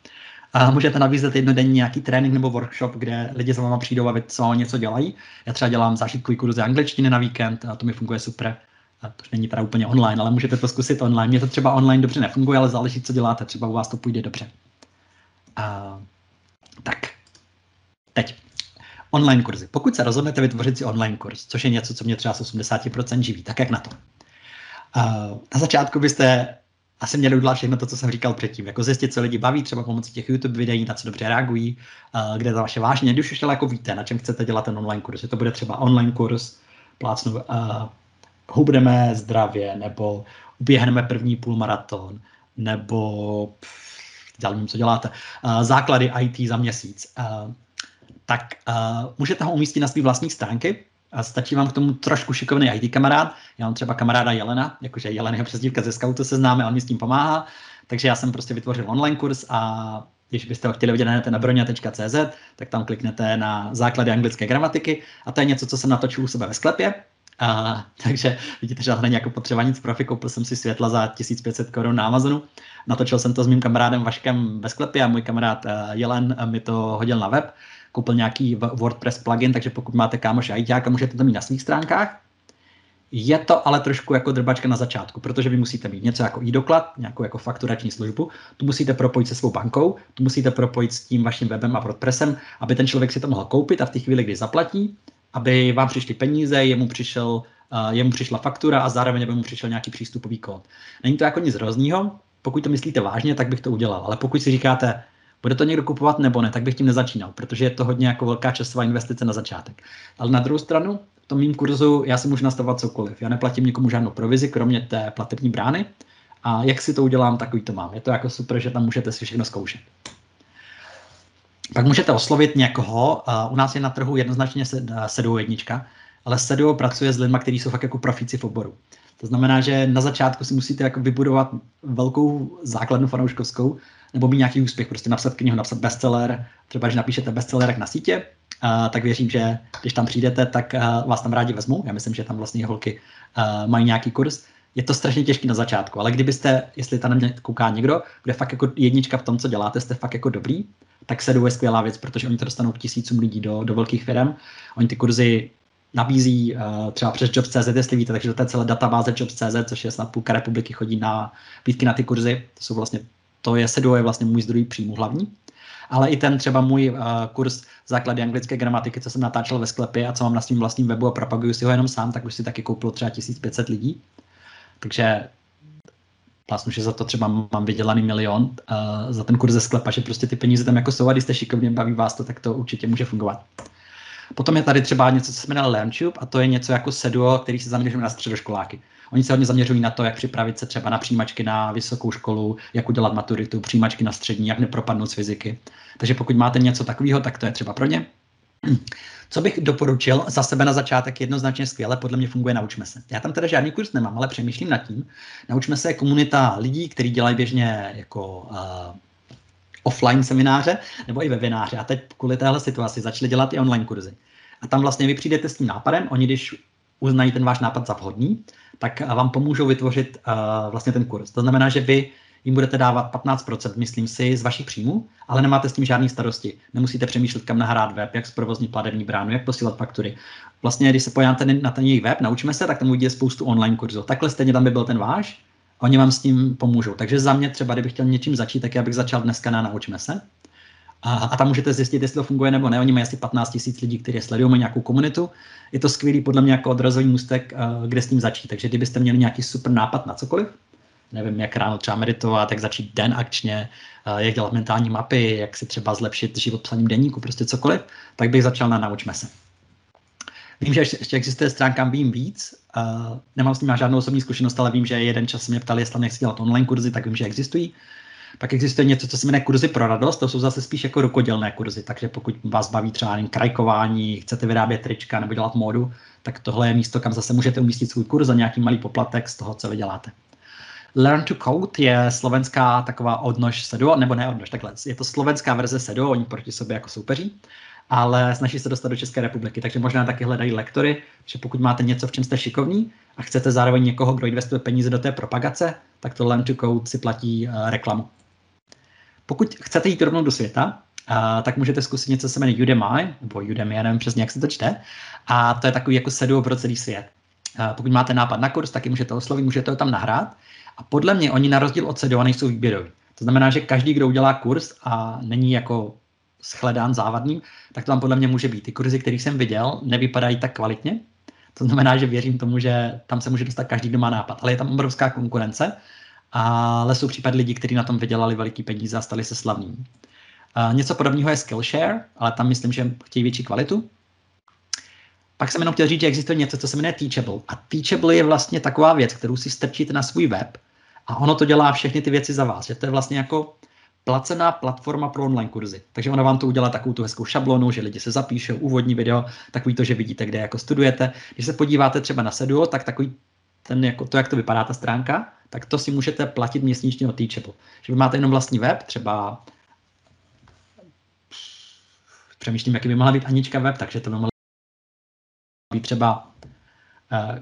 S2: A můžete nabízet jednodenní nějaký trénink nebo workshop, kde lidi za váma přijdou a váma něco dělají. Já třeba dělám zážitkový kurz angličtiny na víkend a to mi funguje super. A to není teda úplně online, ale můžete to zkusit online. Mně to třeba online dobře nefunguje, ale záleží, co děláte. Třeba u vás to půjde dobře. A, tak, teď. Online kurzy. Pokud se rozhodnete vytvořit si online kurz, což je něco, co mě třeba z 80% živí, tak jak na to? Na začátku byste asi měli udělat všechno to, co jsem říkal předtím. Jako zjistit, co lidi baví, třeba pomocí těch YouTube videí, na co dobře reagují, uh, kde to vaše vážně. Když už jako víte, na čem chcete dělat ten online kurz. Je to bude třeba online kurz, plácnu, uh, hubneme zdravě, nebo uběhneme první půlmaraton, nebo já nevím, co děláte, uh, základy IT za měsíc. Uh, tak uh, můžete ho umístit na své vlastní stránky, a stačí vám k tomu trošku šikovný IT kamarád. Já mám třeba kamaráda Jelena, jakože Jelen je přezdívka ze Scoutu se známe, on mi s tím pomáhá. Takže já jsem prostě vytvořil online kurz a když byste ho chtěli vidět, na broňa.cz, tak tam kliknete na základy anglické gramatiky a to je něco, co jsem natočil u sebe ve sklepě. A, takže vidíte, že není jako potřeba nic profi, koupil jsem si světla za 1500 korun na Amazonu. Natočil jsem to s mým kamarádem Vaškem ve sklepě a můj kamarád uh, Jelen mi to hodil na web koupil nějaký WordPress plugin, takže pokud máte kámoše ajťáka, můžete to mít na svých stránkách. Je to ale trošku jako drbačka na začátku, protože vy musíte mít něco jako e-doklad, nějakou jako fakturační službu, tu musíte propojit se svou bankou, tu musíte propojit s tím vaším webem a WordPressem, aby ten člověk si to mohl koupit a v té chvíli, kdy zaplatí, aby vám přišly peníze, jemu, přišel, uh, jemu přišla faktura a zároveň aby mu přišel nějaký přístupový kód. Není to jako nic hroznýho, pokud to myslíte vážně, tak bych to udělal, ale pokud si říkáte, bude to někdo kupovat nebo ne, tak bych tím nezačínal, protože je to hodně jako velká časová investice na začátek. Ale na druhou stranu, v tom mým kurzu já si můžu nastavovat cokoliv. Já neplatím nikomu žádnou provizi, kromě té platební brány. A jak si to udělám, takový to mám. Je to jako super, že tam můžete si všechno zkoušet. Pak můžete oslovit někoho. U nás je na trhu jednoznačně Seduo jednička, ale Seduo pracuje s lidmi, kteří jsou fakt jako profíci v oboru. To znamená, že na začátku si musíte jako vybudovat velkou základnu fanouškovskou, nebo mít nějaký úspěch, prostě napsat knihu, napsat bestseller, třeba když napíšete bestsellerek na sítě, uh, tak věřím, že když tam přijdete, tak uh, vás tam rádi vezmou. Já myslím, že tam vlastně holky uh, mají nějaký kurz. Je to strašně těžký na začátku, ale kdybyste, jestli tam kouká někdo, kde fakt jako jednička v tom, co děláte, jste fakt jako dobrý, tak se je skvělá věc, protože oni to dostanou k tisícům lidí do, do velkých firm. Oni ty kurzy nabízí uh, třeba přes Jobs.cz, jestli víte, takže to je celé databáze Jobs.cz, což je snad půlka republiky, chodí na pítky na ty kurzy. To jsou vlastně to je Seduo je vlastně můj zdroj příjmu hlavní. Ale i ten třeba můj uh, kurz základy anglické gramatiky, co jsem natáčel ve sklepě a co mám na svém vlastním webu a propaguju si ho jenom sám, tak už si taky koupilo třeba 1500 lidí. Takže vlastně, že za to třeba mám vydělaný milion uh, za ten kurz ze sklepa, že prostě ty peníze tam jako jsou a když jste šikovně, baví vás to, tak to určitě může fungovat. Potom je tady třeba něco, co se jmenuje LearnTube a to je něco jako Seduo, který se zaměřuje na středoškoláky. Oni se hodně zaměřují na to, jak připravit se třeba na přijímačky na vysokou školu, jak udělat maturitu, přijímačky na střední, jak nepropadnout z fyziky. Takže pokud máte něco takového, tak to je třeba pro ně. Co bych doporučil za sebe na začátek jednoznačně skvěle, podle mě funguje Naučme se. Já tam teda žádný kurz nemám, ale přemýšlím nad tím. Naučme se je komunita lidí, kteří dělají běžně jako uh, offline semináře nebo i webináře. A teď kvůli téhle situaci začali dělat i online kurzy. A tam vlastně vy přijdete s tím nápadem, oni když uznají ten váš nápad za vhodný, tak vám pomůžou vytvořit uh, vlastně ten kurz. To znamená, že vy jim budete dávat 15%, myslím si, z vašich příjmů, ale nemáte s tím žádné starosti. Nemusíte přemýšlet, kam nahrát web, jak zprovoznit platební bránu, jak posílat faktury. Vlastně, když se pojáte na ten jejich web, naučíme se, tak tam uvidíte spoustu online kurzů. Takhle stejně tam by byl ten váš, oni vám s tím pomůžou. Takže za mě třeba, kdybych chtěl něčím začít, tak já bych začal dneska na Naučme se. A, a tam můžete zjistit, jestli to funguje nebo ne. Oni mají asi 15 tisíc lidí, kteří sledují, mají nějakou komunitu. Je to skvělý podle mě jako odrazový můstek, uh, kde s tím začít. Takže kdybyste měli nějaký super nápad na cokoliv, nevím, jak ráno třeba meditovat, jak začít den akčně, uh, jak dělat mentální mapy, jak si třeba zlepšit život psaním denníku, prostě cokoliv, tak bych začal na Naučme se. Vím, že ještě existuje stránka Vím víc, uh, nemám s ním žádnou osobní zkušenost, ale vím, že jeden čas se mě ptali, jestli nechci dělat online kurzy, tak vím, že existují. Pak existuje něco, co se jmenuje kurzy pro radost, to jsou zase spíš jako rukodělné kurzy, takže pokud vás baví třeba jen krajkování, chcete vyrábět trička nebo dělat módu, tak tohle je místo, kam zase můžete umístit svůj kurz za nějaký malý poplatek z toho, co vy děláte. Learn to Code je slovenská taková odnož Sedo, nebo ne odnož, takhle, je to slovenská verze Sedo, oni proti sobě jako soupeří, ale snaží se dostat do České republiky, takže možná taky hledají lektory, že pokud máte něco, v čem jste šikovní a chcete zároveň někoho, kdo investuje peníze do té propagace, tak to Learn to Code si platí uh, reklamu. Pokud chcete jít rovnou do světa, uh, tak můžete zkusit něco, co se jmenuje Udemy, nebo Udemy, já nevím přesně, jak se to čte, a to je takový jako Sedo pro celý svět. Uh, pokud máte nápad na kurz, taky můžete oslovit, můžete ho tam nahrát a podle mě oni na rozdíl od SEDO nejsou výběroví. To znamená, že každý, kdo udělá kurz a není jako shledán závadným, tak to tam podle mě může být. Ty kurzy, které jsem viděl, nevypadají tak kvalitně. To znamená, že věřím tomu, že tam se může dostat každý, kdo má nápad. Ale je tam obrovská konkurence, ale jsou případ lidí, kteří na tom vydělali veliký peníze a stali se slavní. A něco podobného je Skillshare, ale tam myslím, že chtějí větší kvalitu. Pak jsem jenom chtěl říct, že existuje něco, co se jmenuje Teachable. A Teachable je vlastně taková věc, kterou si strčíte na svůj web a ono to dělá všechny ty věci za vás. Že to je vlastně jako placená platforma pro online kurzy. Takže ona vám to udělá takovou tu hezkou šablonu, že lidi se zapíšou, úvodní video, takový to, že vidíte, kde jako studujete. Když se podíváte třeba na Seduo, tak takový ten, jako to, jak to vypadá ta stránka, tak to si můžete platit měsíčně od Teachable. Že vy máte jenom vlastní web, třeba přemýšlím, jaký by mohla být Anička web, takže to by mohla být třeba uh,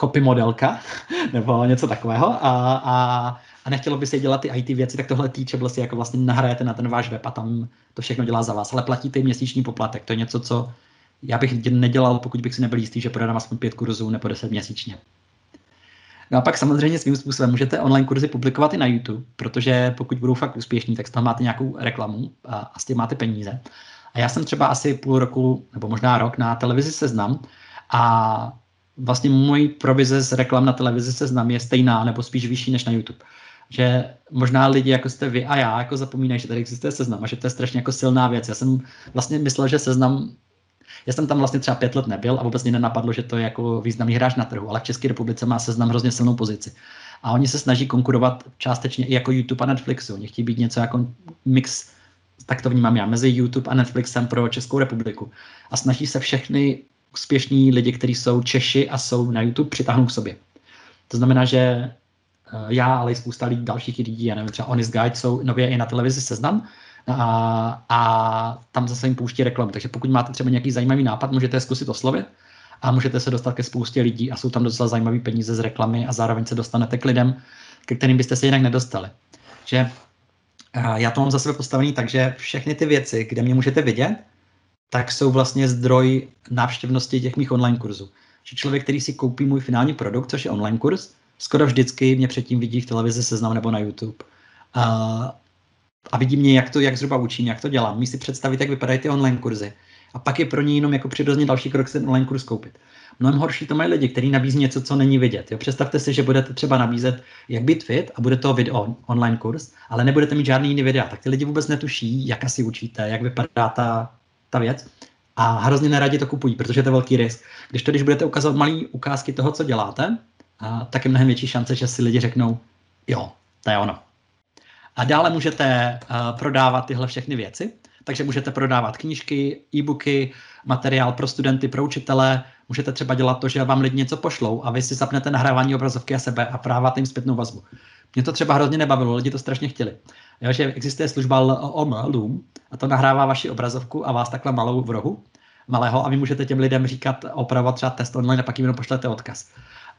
S2: copy modelka nebo něco takového a, a, a nechtělo by se dělat ty IT věci, tak tohle Teachable si jako vlastně nahrajete na ten váš web a tam to všechno dělá za vás, ale platíte měsíční poplatek. To je něco, co já bych nedělal, pokud bych si nebyl jistý, že prodám aspoň pět kurzů nebo deset měsíčně. No a pak samozřejmě svým způsobem můžete online kurzy publikovat i na YouTube, protože pokud budou fakt úspěšní, tak z toho máte nějakou reklamu a, a s tím máte peníze. A já jsem třeba asi půl roku, nebo možná rok na televizi Seznam a vlastně můj provize z reklam na televizi Seznam je stejná nebo spíš vyšší než na YouTube. Že možná lidi, jako jste vy a já, jako zapomínají, že tady existuje seznam a že to je strašně jako silná věc. Já jsem vlastně myslel, že seznam já jsem tam vlastně třeba pět let nebyl a vůbec mě nenapadlo, že to je jako významný hráč na trhu, ale v České republice má seznam hrozně silnou pozici. A oni se snaží konkurovat částečně i jako YouTube a Netflixu. Oni chtějí být něco jako mix, tak to vnímám já, mezi YouTube a Netflixem pro Českou republiku. A snaží se všechny úspěšní lidi, kteří jsou Češi a jsou na YouTube, přitáhnout k sobě. To znamená, že já, ale i spousta lidí, dalších lidí, já nevím, třeba Honest Guide jsou nově i na televizi Seznam a, a tam zase jim pouští reklamu. Takže pokud máte třeba nějaký zajímavý nápad, můžete je zkusit oslovit a můžete se dostat ke spoustě lidí a jsou tam docela zajímavé peníze z reklamy a zároveň se dostanete k lidem, ke kterým byste se jinak nedostali. Že eh, já to mám za sebe postavený tak, že všechny ty věci, kde mě můžete vidět, tak jsou vlastně zdroj návštěvnosti těch mých online kurzů. Že člověk, který si koupí můj finální produkt, což je online kurz, skoro vždycky mě předtím vidí v televizi seznam nebo na YouTube. A, a vidí mě, jak to, jak zhruba učím, jak to dělám. Můžu si představit, jak vypadají ty online kurzy. A pak je pro ně jenom jako přirozeně další krok se online kurz koupit. Mnohem horší to mají lidi, kteří nabízí něco, co není vidět. Jo? Představte si, že budete třeba nabízet, jak být fit a bude to video online kurz, ale nebudete mít žádný jiný videa. Tak ty lidi vůbec netuší, jak asi učíte, jak vypadá ta, ta věc a hrozně neradi to kupují, protože to je velký risk. Když to, když budete ukazovat malé ukázky toho, co děláte, a, tak je mnohem větší šance, že si lidi řeknou, jo, to je ono. A dále můžete uh, prodávat tyhle všechny věci, takže můžete prodávat knížky, e-booky, materiál pro studenty, pro učitele, můžete třeba dělat to, že vám lidi něco pošlou a vy si zapnete nahrávání obrazovky a sebe a práváte jim zpětnou vazbu. Mě to třeba hrozně nebavilo, lidi to strašně chtěli. Jo, že existuje služba LOM, Loom, a to nahrává vaši obrazovku a vás takhle malou v rohu, malého, a vy můžete těm lidem říkat, opravovat třeba test online a pak jim jenom pošlete odkaz.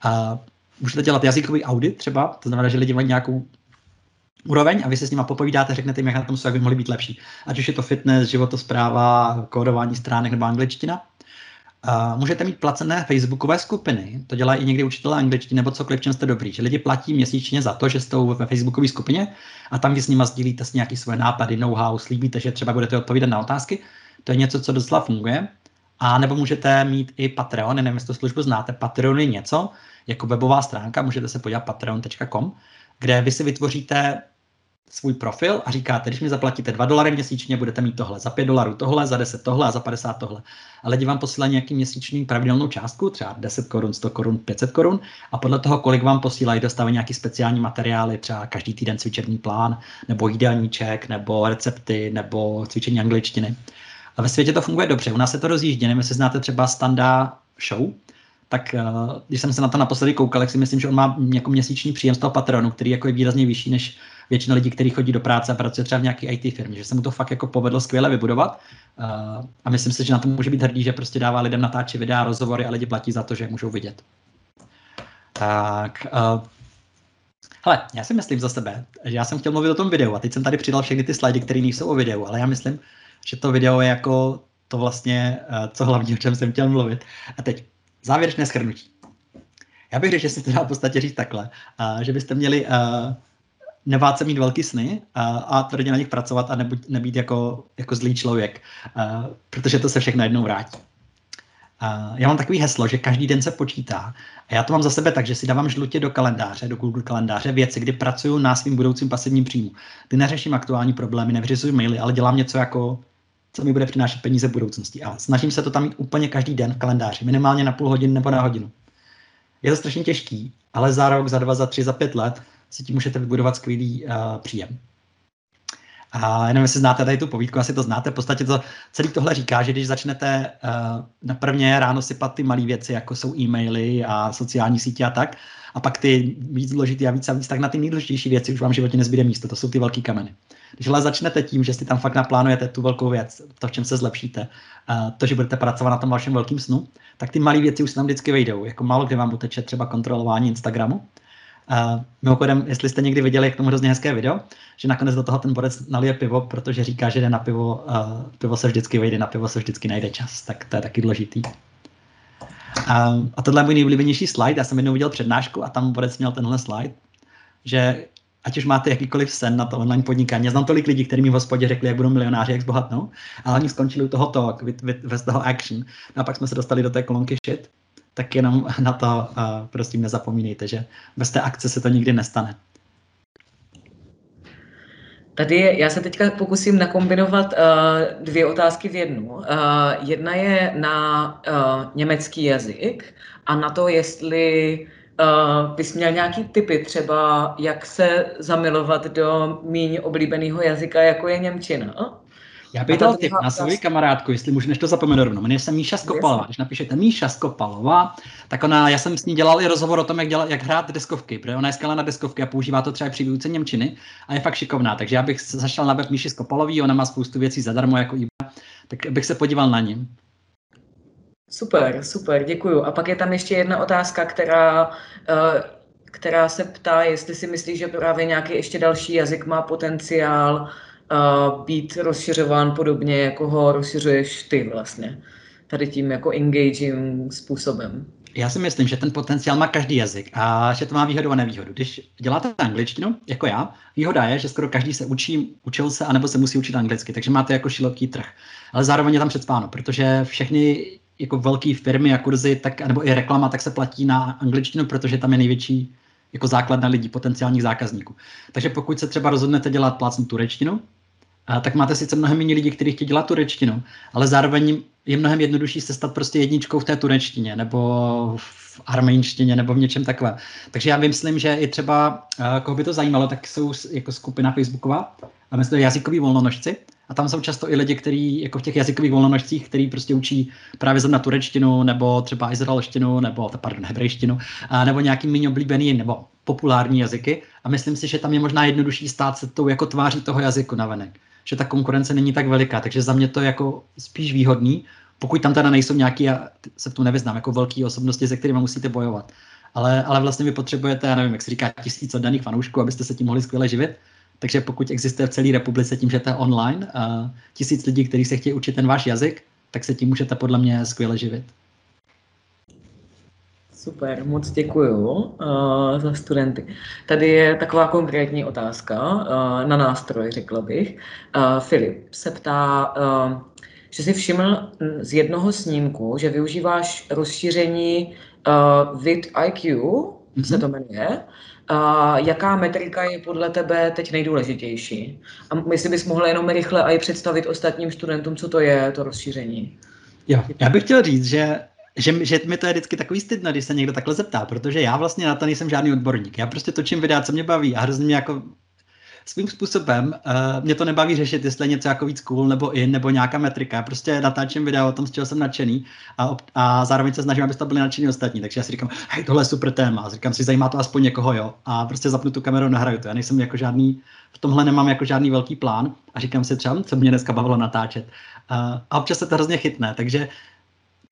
S2: A můžete dělat jazykový audit třeba, to znamená, že lidi mají nějakou úroveň a vy se s nimi popovídáte, řeknete jim, jak na tom jsou, jak by mohli být lepší. Ať už je to fitness, životospráva, kódování stránek nebo angličtina. Uh, můžete mít placené facebookové skupiny, to dělají i někdy učitelé angličtiny nebo cokoliv, čem jste dobrý, že lidi platí měsíčně za to, že jste ve facebookové skupině a tam vy s nimi sdílíte s nějaký svoje nápady, know-how, slíbíte, že třeba budete odpovídat na otázky. To je něco, co docela funguje. A nebo můžete mít i Patreon, nevím, jestli to službu znáte. Patreon je něco, jako webová stránka, můžete se podívat patreon.com, kde vy si vytvoříte svůj profil a říkáte, když mi zaplatíte 2 dolary měsíčně, budete mít tohle, za 5 dolarů tohle, za 10 tohle a za 50 tohle. A lidi vám posílají nějaký měsíční pravidelnou částku, třeba 10 korun, 100 korun, 500 korun a podle toho, kolik vám posílají, dostávají nějaký speciální materiály, třeba každý týden cvičební plán, nebo jídelníček, nebo recepty, nebo cvičení angličtiny. A ve světě to funguje dobře. U nás se to rozjíždí. Nevím, jestli znáte třeba Standa Show, tak uh, když jsem se na to naposledy koukal, tak si myslím, že on má jako měsíční příjem z toho patronu, který jako je výrazně vyšší než většina lidí, kteří chodí do práce a pracuje třeba v nějaké IT firmě, že se mu to fakt jako povedlo skvěle vybudovat. Uh, a myslím si, že na to může být hrdý, že prostě dává lidem natáčet videa, rozhovory a lidi platí za to, že je můžou vidět. Tak, uh, hele, já si myslím za sebe, že já jsem chtěl mluvit o tom videu a teď jsem tady přidal všechny ty slajdy, které nejsou o videu, ale já myslím, že to video je jako to vlastně, uh, co hlavně, o čem jsem chtěl mluvit. A teď závěrečné schrnutí. Já bych řekl, že si to dá v podstatě říct takhle, uh, že byste měli uh, nebát se mít velký sny a, a tvrdě na nich pracovat a nebuď, nebýt jako, jako zlý člověk, protože to se všechno jednou vrátí. Já mám takový heslo, že každý den se počítá. A já to mám za sebe tak, že si dávám žlutě do kalendáře, do Google kalendáře věci, kdy pracuju na svým budoucím pasivním příjmu. Ty neřeším aktuální problémy, nevyřizuji maily, ale dělám něco jako, co mi bude přinášet peníze v budoucnosti. A snažím se to tam mít úplně každý den v kalendáři, minimálně na půl hodiny nebo na hodinu. Je to strašně těžký, ale za rok, za dva, za tři, za pět let si tím můžete vybudovat skvělý uh, příjem. A jenom jestli znáte tady tu povídku, asi to znáte, v podstatě to, celý tohle říká, že když začnete uh, na prvně ráno sypat ty malé věci, jako jsou e-maily a sociální sítě a tak, a pak ty víc důležitý a víc a víc, tak na ty nejdůležitější věci už vám v životě nezbyde místo, to jsou ty velké kameny. Když ale začnete tím, že si tam fakt naplánujete tu velkou věc, to, v čem se zlepšíte, uh, to, že budete pracovat na tom vašem velkém snu, tak ty malé věci už se tam vždycky vejdou. Jako málo kde vám uteče třeba kontrolování Instagramu, Uh, mimochodem, jestli jste někdy viděli k tomu hrozně hezké video, že nakonec do toho ten borec nalije pivo, protože říká, že jde na pivo, uh, pivo se vždycky vejde, na pivo se vždycky najde čas, tak to je taky důležitý. Uh, a tohle je můj nejoblíbenější slide, já jsem jednou viděl přednášku a tam borec měl tenhle slide, že ať už máte jakýkoliv sen na to online podnikání. Já znám tolik lidí, kteří mi v hospodě řekli, jak budou milionáři, jak zbohatnou, ale oni skončili u toho talk, bez toho action. No a pak jsme se dostali do té kolonky shit tak jenom na to uh, prosím nezapomínejte, že bez té akce se to nikdy nestane.
S3: Tady je, já se teďka pokusím nakombinovat uh, dvě otázky v jednu. Uh, jedna je na uh, německý jazyk a na to, jestli uh, bys měl nějaký typy třeba, jak se zamilovat do méně oblíbeného jazyka, jako je Němčina.
S2: Já bych dal tip na svou kamarádku, jestli můžu, než to zapomenu rovnou. Jmenuje se Míša Skopalová. Když napíšete Míša Skopalová, tak ona, já jsem s ní dělal i rozhovor o tom, jak, dělal, jak hrát deskovky, protože ona je skvělá na deskovky a používá to třeba při výuce Němčiny a je fakt šikovná. Takže já bych zašel na web Míši Skopalový, ona má spoustu věcí zadarmo jako IBA, tak bych se podíval na ní.
S3: Super, super, děkuju. A pak je tam ještě jedna otázka, která, eh, která se ptá, jestli si myslíš, že právě nějaký ještě další jazyk má potenciál být rozšiřován podobně, jako ho rozšiřuješ ty vlastně. Tady tím jako engaging způsobem.
S2: Já si myslím, že ten potenciál má každý jazyk a že to má výhodu a nevýhodu. Když děláte angličtinu, jako já, výhoda je, že skoro každý se učí, učil se, anebo se musí učit anglicky, takže máte jako široký trh. Ale zároveň je tam předspáno, protože všechny jako velké firmy a kurzy, tak, nebo i reklama, tak se platí na angličtinu, protože tam je největší jako základna lidí, potenciálních zákazníků. Takže pokud se třeba rozhodnete dělat plácnu turečtinu, a tak máte sice mnohem méně lidí, kteří chtějí dělat turečtinu, ale zároveň je mnohem jednodušší se stát prostě jedničkou v té turečtině nebo v arménštině nebo v něčem takovém. Takže já myslím, že i třeba, eh, koho by to zajímalo, tak jsou jako skupina Facebooková a myslím, jazykoví volnonožci. A tam jsou často i lidi, kteří jako v těch jazykových volnonožcích, který prostě učí právě na turečtinu, nebo třeba izraelštinu, nebo pardon, hebrejštinu, a nebo nějaký méně oblíbený nebo populární jazyky. A myslím si, že tam je možná jednodušší stát se tou jako tváří toho jazyku navenek že ta konkurence není tak veliká. Takže za mě to je jako spíš výhodný, pokud tam teda nejsou nějaký, já se v tom nevyznám, jako velké osobnosti, se kterými musíte bojovat. Ale, ale vlastně vy potřebujete, já nevím, jak se říká, tisíc oddaných fanoušků, abyste se tím mohli skvěle živit. Takže pokud existuje v celé republice tím, že to je online, tisíc lidí, kteří se chtějí učit ten váš jazyk, tak se tím můžete podle mě skvěle živit.
S3: Super, moc děkuju uh, za studenty. Tady je taková konkrétní otázka uh, na nástroj, řekla bych. Uh, Filip se ptá, uh, že si všiml z jednoho snímku, že využíváš rozšíření uh, vid IQ mm-hmm. se to jmenuje. A jaká metrika je podle tebe teď nejdůležitější? A jestli bys mohl jenom rychle a i představit ostatním studentům, co to je, to rozšíření.
S2: Jo, já bych chtěl říct, že že, že mi to je vždycky takový stydno, když se někdo takhle zeptá, protože já vlastně na to nejsem žádný odborník. Já prostě točím videa, co mě baví a hrozně mě jako svým způsobem uh, mě to nebaví řešit, jestli je něco jako víc cool nebo in, nebo nějaká metrika. Prostě natáčím video o tom, z čeho jsem nadšený a, a zároveň se snažím, aby to byli nadšení ostatní. Takže já si říkám, hej, tohle je super téma. A říkám si, zajímá to aspoň někoho, jo. A prostě zapnu tu kameru, nahraju to. Já nejsem jako žádný, v tomhle nemám jako žádný velký plán a říkám si třeba, co mě dneska bavilo natáčet. Uh, a občas se to hrozně chytne, takže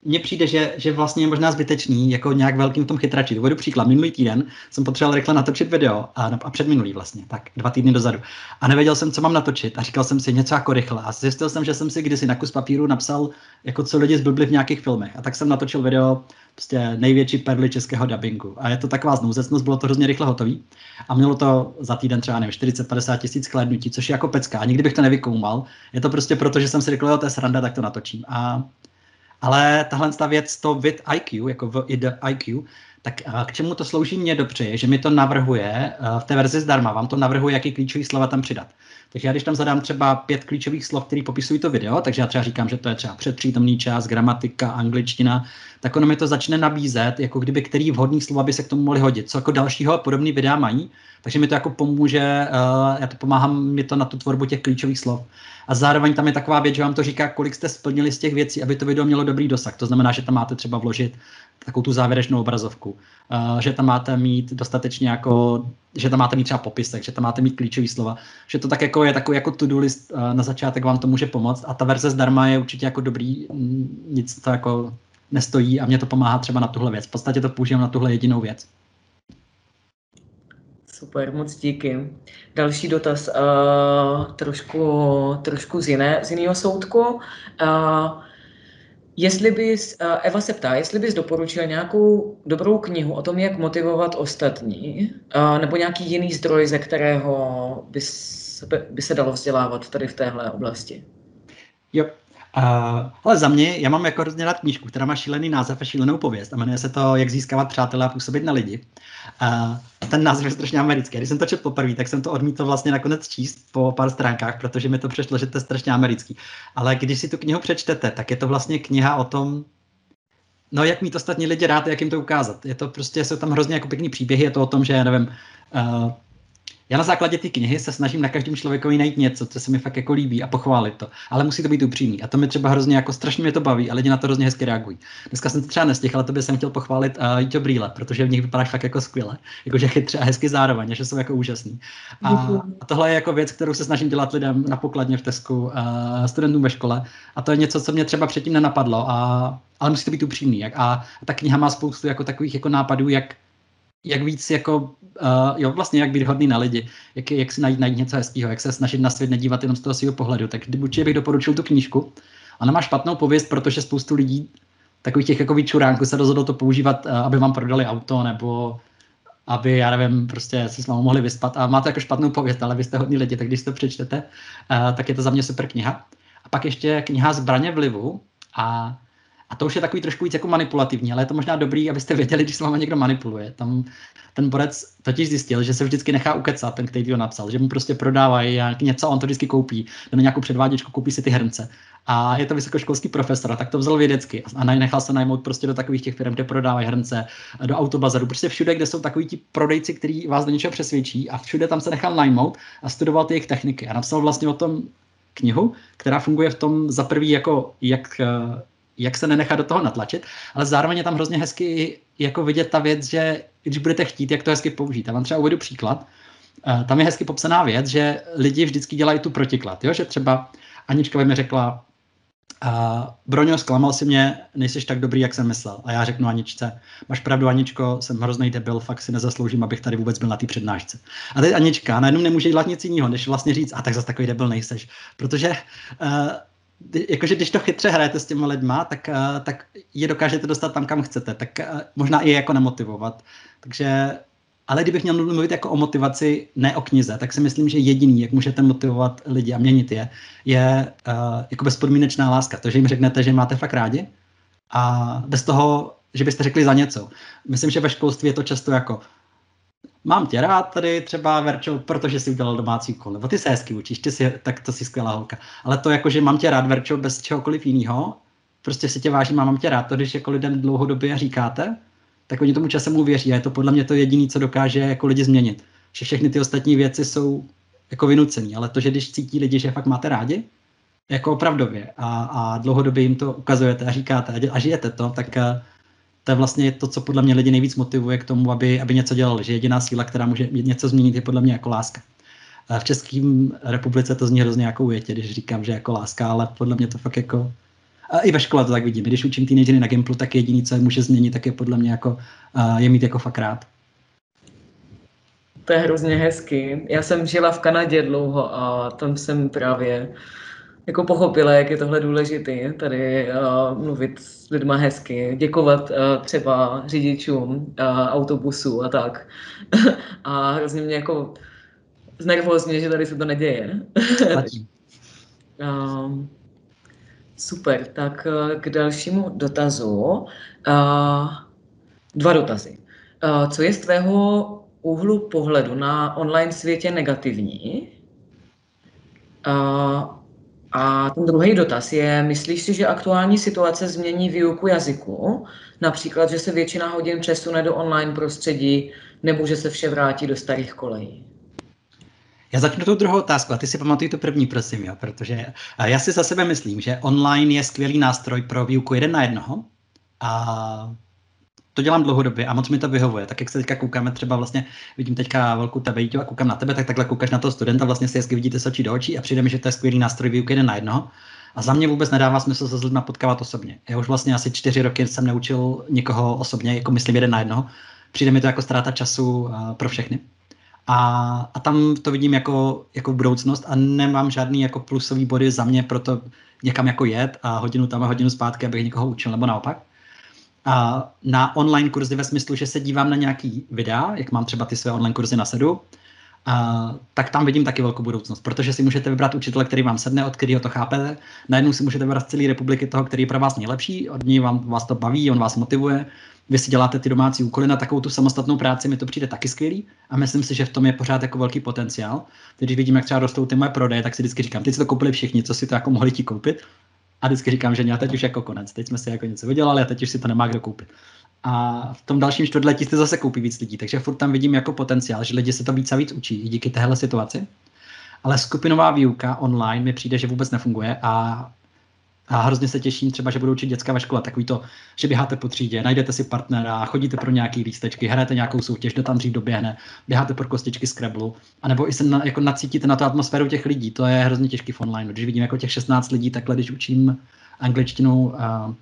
S2: mně přijde, že, že vlastně je možná zbytečný jako nějak velkým v tom chytračit. Uvedu příklad. Minulý týden jsem potřeboval rychle natočit video a, a předminulý vlastně, tak dva týdny dozadu. A nevěděl jsem, co mám natočit a říkal jsem si něco jako rychle. A zjistil jsem, že jsem si kdysi na kus papíru napsal, jako co lidi zblbli v nějakých filmech. A tak jsem natočil video prostě největší perly českého dubbingu. A je to taková znouzecnost, bylo to hrozně rychle hotový. A mělo to za týden třeba nevím, 40-50 tisíc sklédnutí, což je jako pecka. A nikdy bych to nevykoumal. Je to prostě proto, že jsem si řekl, jo, to je sranda, tak to natočím. A ale tahle ta věc, to with IQ, jako v IQ, tak k čemu to slouží mě dobře, že mi to navrhuje v té verzi zdarma, vám to navrhuje, jaký klíčový slova tam přidat. Takže já když tam zadám třeba pět klíčových slov, které popisují to video, takže já třeba říkám, že to je třeba předpřítomný čas, gramatika, angličtina, tak ono mi to začne nabízet, jako kdyby který vhodný slova by se k tomu mohli hodit. Co jako dalšího podobný videa mají, takže mi to jako pomůže, uh, já to pomáhám mi to na tu tvorbu těch klíčových slov. A zároveň tam je taková věc, že vám to říká, kolik jste splnili z těch věcí, aby to video mělo dobrý dosah. To znamená, že tam máte třeba vložit takovou tu závěrečnou obrazovku, uh, že tam máte mít dostatečně jako, že tam máte mít třeba popisek, že tam máte mít klíčové slova, že to tak jako je takový jako to-do list uh, na začátek vám to může pomoct a ta verze zdarma je určitě jako dobrý, nic to jako nestojí a mě to pomáhá třeba na tuhle věc. V podstatě to používám na tuhle jedinou věc.
S3: Super, moc díky. Další dotaz, uh, trošku, trošku z, jiné, z jiného soudku. Uh, jestli bys, uh, Eva se ptá, jestli bys doporučil nějakou dobrou knihu o tom, jak motivovat ostatní, uh, nebo nějaký jiný zdroj, ze kterého bys, by se dalo vzdělávat tady v téhle oblasti?
S2: Jo, Uh, ale za mě, já mám jako hrozně rád knížku, která má šílený název a šílenou pověst a jmenuje se to Jak získávat přátelé a působit na lidi. Uh, ten název je strašně americký. Když jsem to četl poprvé, tak jsem to odmítl vlastně nakonec číst po pár stránkách, protože mi to přišlo, že to je strašně americký. Ale když si tu knihu přečtete, tak je to vlastně kniha o tom, no jak mít ostatní lidi rád, jak jim to ukázat. Je to prostě, jsou tam hrozně jako pěkný příběhy, je to o tom, že, nevím, uh, já na základě té knihy se snažím na každém člověkovi najít něco, co se mi fakt jako líbí a pochválit to. Ale musí to být upřímný. A to mi třeba hrozně jako strašně mě to baví a lidi na to hrozně hezky reagují. Dneska jsem to třeba nestihl, ale to by jsem chtěl pochválit uh, Jito Brýle, protože v nich vypadáš fakt jako skvěle. Jakože chytře a hezky zároveň, že jsou jako úžasný. A, a, tohle je jako věc, kterou se snažím dělat lidem na pokladně v Tesku, uh, studentům ve škole. A to je něco, co mě třeba předtím nenapadlo. A, ale musí to být upřímný. Jak, a, a ta kniha má spoustu jako takových jako nápadů, jak jak víc jako, uh, jo, vlastně jak být hodný na lidi, jak, jak si najít, najít něco hezkého, jak se snažit na svět nedívat jenom z toho svého pohledu. Tak určitě bych doporučil tu knížku. Ona má špatnou pověst, protože spoustu lidí, takových těch jako vyčuránků, se rozhodlo to používat, uh, aby vám prodali auto, nebo aby, já nevím, prostě se s vámi mohli vyspat. A má to jako špatnou pověst, ale vy jste hodní lidi, tak když to přečtete, uh, tak je to za mě super kniha. A pak ještě kniha Zbraně vlivu. A a to už je takový trošku víc jako manipulativní, ale je to možná dobrý, abyste věděli, když s váma někdo manipuluje. Tam ten borec totiž zjistil, že se vždycky nechá ukecat, ten, který to napsal, že mu prostě prodávají něco, on to vždycky koupí, jde na nějakou předváděčku, koupí si ty hrnce. A je to vysokoškolský profesor, tak to vzal vědecky a nechal se najmout prostě do takových těch firm, kde prodávají hrnce, do autobazaru, prostě všude, kde jsou takový ti prodejci, kteří vás do něčeho přesvědčí a všude tam se nechal najmout a studoval ty jejich techniky. A napsal vlastně o tom knihu, která funguje v tom za prvý jako, jak jak se nenechat do toho natlačit, ale zároveň je tam hrozně hezky jako vidět ta věc, že když budete chtít, jak to hezky použít. Já vám třeba uvedu příklad. Eh, tam je hezky popsaná věc, že lidi vždycky dělají tu protiklad. Jo? Že třeba Anička by mi řekla, a Broňo, zklamal si mě, nejsiš tak dobrý, jak jsem myslel. A já řeknu Aničce, máš pravdu, Aničko, jsem hrozný debil, fakt si nezasloužím, abych tady vůbec byl na té přednášce. A teď Anička najednou nemůže dělat nic jiného, než vlastně říct, a tak zase takový debil nejseš. Protože uh, jakože když to chytře hrajete s těmi lidma, tak, uh, tak je dokážete dostat tam, kam chcete, tak uh, možná i je jako nemotivovat. Takže, ale kdybych měl mluvit jako o motivaci, ne o knize, tak si myslím, že jediný, jak můžete motivovat lidi a měnit je, je uh, jako bezpodmínečná láska. To, že jim řeknete, že máte fakt rádi a bez toho, že byste řekli za něco. Myslím, že ve školství je to často jako mám tě rád tady třeba Verčo, protože jsi udělal domácí úkol, nebo ty se hezky učíš, ty si, tak to jsi skvělá holka. Ale to jako, že mám tě rád Verčo bez čehokoliv jiného, prostě si tě vážím a mám tě rád, to když jako lidem dlouhodobě říkáte, tak oni tomu časem uvěří. A je to podle mě to jediné, co dokáže jako lidi změnit. Že všechny ty ostatní věci jsou jako vynucený, ale to, že když cítí lidi, že fakt máte rádi, jako opravdově. A, a dlouhodobě jim to ukazujete a říkáte a, a žijete to, tak eh, to je vlastně to, co podle mě lidi nejvíc motivuje k tomu, aby, aby něco dělali. Že jediná síla, která může něco změnit, je podle mě jako láska. V České republice to zní hrozně jako ujetě, když říkám, že jako láska, ale podle mě to fakt jako a i ve škole to tak vidím. Když učím teenagery na Gimplu, tak jediný, co je může změnit, tak je podle mě jako, je mít jako fakt rád.
S3: To je hrozně hezky. Já jsem žila v Kanadě dlouho a tam jsem právě jako pochopila, jak je tohle důležité, tady uh, mluvit s lidma hezky, děkovat uh, třeba řidičům uh, autobusu a tak. a hrozně mě jako znervozně, že tady se to neděje. uh, super, tak uh, k dalšímu dotazu. Uh, dva dotazy. Uh, co je z tvého úhlu pohledu na online světě negativní? Uh, a ten druhý dotaz je, myslíš si, že aktuální situace změní výuku jazyku? Například, že se většina hodin přesune do online prostředí, nebo že se vše vrátí do starých kolejí?
S2: Já začnu tou druhou otázku a ty si pamatuj tu první, prosím, jo, protože já si za sebe myslím, že online je skvělý nástroj pro výuku jeden na jednoho a to dělám dlouhodobě a moc mi to vyhovuje. Tak jak se teďka koukáme, třeba vlastně vidím teďka velkou tebe a koukám na tebe, tak takhle koukáš na toho studenta, vlastně si hezky vidíte se očí do očí a přijde mi, že to je skvělý nástroj výuky jeden na jednoho. A za mě vůbec nedává smysl se s lidmi potkávat osobně. Já už vlastně asi čtyři roky jsem neučil nikoho osobně, jako myslím jeden na jednoho. Přijde mi to jako ztráta času pro všechny. A, a tam to vidím jako, jako budoucnost a nemám žádný jako plusový body za mě, proto někam jako jet a hodinu tam a hodinu zpátky, abych někoho učil, nebo naopak a na online kurzy ve smyslu, že se dívám na nějaký videa, jak mám třeba ty své online kurzy na sedu, a, tak tam vidím taky velkou budoucnost, protože si můžete vybrat učitele, který vám sedne, od kterého to chápete. Najednou si můžete vybrat z celé republiky toho, který je pro vás nejlepší, od něj vám, vás to baví, on vás motivuje. Vy si děláte ty domácí úkoly na takovou tu samostatnou práci, mi to přijde taky skvělý a myslím si, že v tom je pořád jako velký potenciál. Když vidím, jak třeba rostou ty moje prodeje, tak si vždycky říkám, ty si to koupili všichni, co si to jako mohli ti koupit. A vždycky říkám, že já teď už jako konec, teď jsme si jako něco vydělali a teď už si to nemá kdo koupit. A v tom dalším čtvrtletí si zase koupí víc lidí, takže furt tam vidím jako potenciál, že lidi se to víc a víc učí díky téhle situaci. Ale skupinová výuka online mi přijde, že vůbec nefunguje a a hrozně se těším třeba, že budou učit dětská ve škole. Takový to, že běháte po třídě, najdete si partnera, chodíte pro nějaký lístečky, hrajete nějakou soutěž, kdo tam dřív doběhne, běháte pro kostičky Scrabble, anebo i se na, jako nacítíte na tu atmosféru těch lidí. To je hrozně těžký v online. Když vidím jako těch 16 lidí, takhle když učím angličtinu, uh,